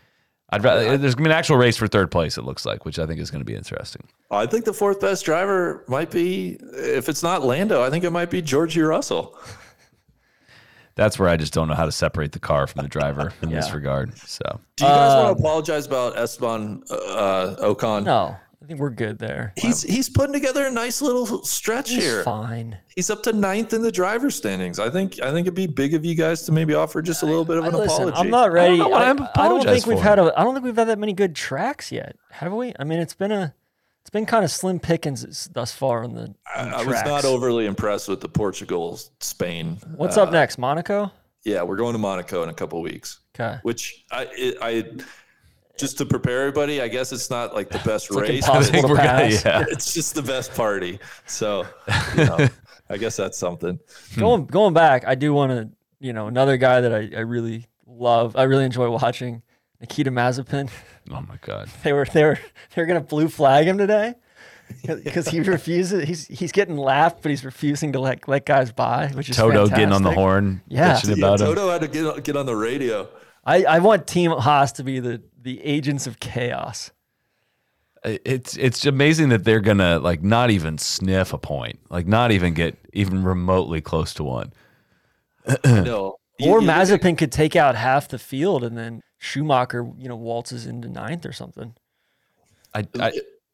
I'd rather, there's going to be an actual race for third place. It looks like, which I think is going to be interesting. I think the fourth best driver might be, if it's not Lando, I think it might be Georgie Russell. (laughs) That's where I just don't know how to separate the car from the driver in this (laughs) regard. So Do you guys Um, want to apologize about Esteban uh, Ocon? No, I think we're good there. He's he's putting together a nice little stretch He's here. fine. He's up to ninth in the driver standings. I think I think it'd be big of you guys to maybe offer just a little bit of an I- listen, apology. I'm not ready. know what I, I'm I don't think we've had a. I don't think we've had that many good tracks yet, have we? I mean, it's been a. It's been kind of slim pickings thus far on the. I, on the I was not overly impressed with the Portugal Spain. What's Uh, up next? Monaco. Yeah, we're going to Monaco in a couple weeks. Okay. Which I it, I just to prepare everybody. I guess it's not like the best like race. impossible but to we're gonna- (laughs) yeah. It's just the best party. So you know, (laughs) I guess that's something. Hmm. Going going back, I do want to. You know, another guy that I, I really love. I really enjoy watching. Nikita Mazepin. (laughs) oh my god, They were they were they're gonna blue flag him today because he refuses. He's he's getting laughed, but he's refusing to let let guys by, which is Toto getting on the horn, Yeah. bitching Yeah, about him. Toto had to get on- get on the radio. I, I want Team Haas to be the the agents of chaos. It's it's amazing that they're gonna like not even sniff a point, like not even get even remotely close to one. No. (clears throat) Or you look at- Mazepin could take out half the field and then Schumacher, you know, waltzes into ninth or something. I, I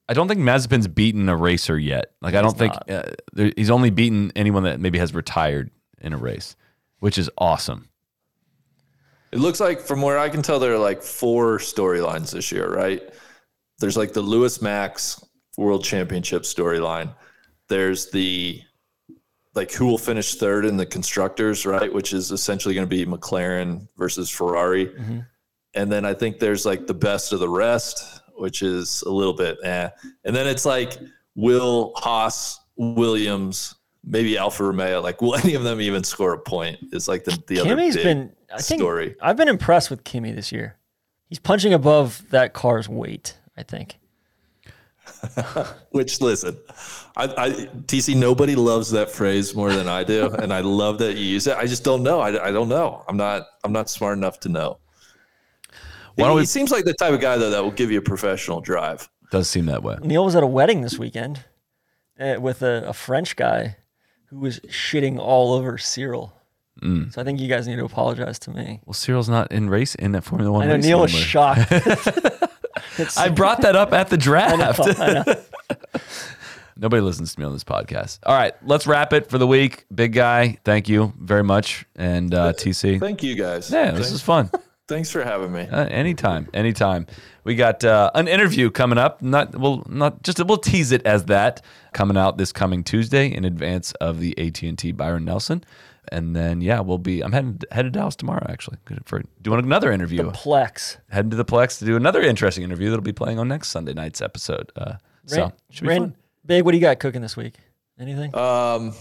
I don't think Mazepin's beaten a racer yet. Like I don't think uh, there, he's only beaten anyone that maybe has retired in a race, which is awesome. It looks like, from where I can tell, there are like four storylines this year, right? There's like the Lewis Max World Championship storyline. There's the like who will finish third in the constructors, right? Which is essentially going to be McLaren versus Ferrari. And then I think there's like the best of the rest, which is a little bit eh. And then it's like will Haas, Williams, maybe Alfa Romeo, like will (laughs) any of them even score a point? It's like the the other Kimi's big been I think story. I've been impressed with Kimi this year. He's punching above that car's weight, I think. (laughs) Which listen, I, I TC nobody loves that phrase more than I do, (laughs) and I love that you use it. I just don't know. I, I don't know. I'm not I'm not smart enough to know. Why He, don't we- he seems like the type of guy though that will give you a professional drive. Does seem that way. Neil was at a wedding this weekend uh, with a, a French guy who was shitting all over Cyril. Mm. So I think you guys need to apologize to me. Well, Cyril's not in race in that Formula One. I know race Neil was shocked. (laughs) (laughs) I brought that up at the draft. I know. (laughs) Nobody listens to me on this podcast. All right, let's wrap it for the week. Big guy, thank you very much, and uh, TC. Thank you guys. Yeah, this thanks, is fun. thanks for having me. Uh, anytime, anytime. We got uh, an interview coming up. Not well, not just we'll tease it as that coming out this coming Tuesday in advance of the AT and T Byron Nelson, and then yeah, we'll be. I'm heading headed to Dallas tomorrow actually for doing another interview. Plex. Heading to the Plex to do another interesting interview that'll be playing on next Sunday night's episode. Uh, so Ran- should be Ran- fun. Big, what do you got cooking this week? Anything? Um,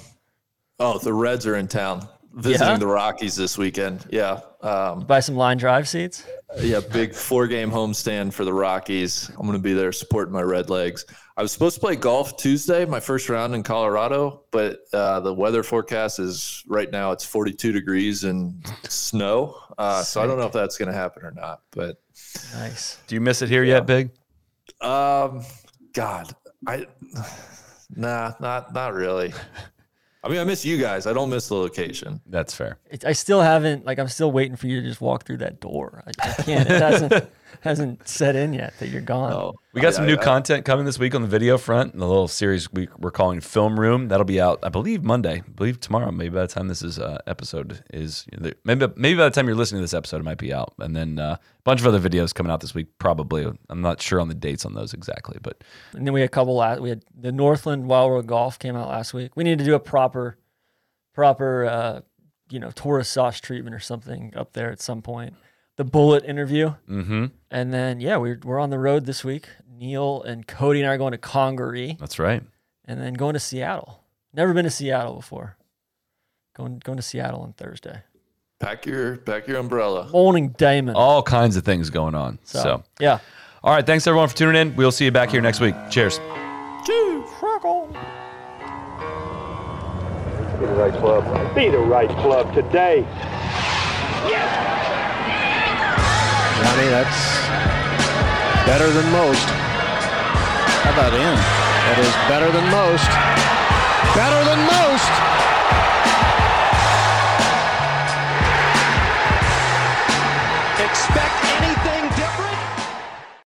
oh, the Reds are in town. visiting Yeah? the Rockies this weekend. Yeah. Um, Buy some line drive seats. yeah, big four game homestand for the Rockies. I'm going to be there supporting my Red Legs. I was supposed to play golf Tuesday, my first round in Colorado, but uh, the weather forecast is right now it's 42 degrees and snow. Uh, so I don't know if that's going to happen or not. But Nice. Do you miss it here yet, Big? um, God, I nah, not not really. (laughs) I mean, I miss you guys. I don't miss the location. That's fair. It, I still haven't like I'm still waiting for you to just walk through that door. I, I can't. It hasn't (laughs) (laughs) hasn't set in yet that you're gone. Oh, We got I- some I- new I- content coming this week on the video front. The little series we, we're calling Film Room. That'll be out, I believe, Monday. I believe tomorrow. Maybe by the time this is uh, episode is maybe maybe by the time you're listening to this episode, it might be out. And then uh, a bunch of other videos coming out this week. Probably. I'm not sure on the dates on those exactly, but And then we had a couple last. We had the Northland Wild World Golf came out last week. We need to do a proper, proper, uh, you know, tourist sauce treatment or something up there at some point. The Bullet interview, mm-hmm. and then yeah, we're we're on the road this week. Neil and Cody and I are going to Congaree, that's right. and then going to Seattle. Never been to Seattle before. Going going to Seattle on Thursday. Pack your pack your umbrella. Morning, Damon. All kinds of things going on. So, yeah. all right. Thanks everyone for tuning in. We'll see you back here next week. Cheers. Be the right club. Be the right club today. Johnny, that's better than most. How about in? That is better than most. Better than most. Expect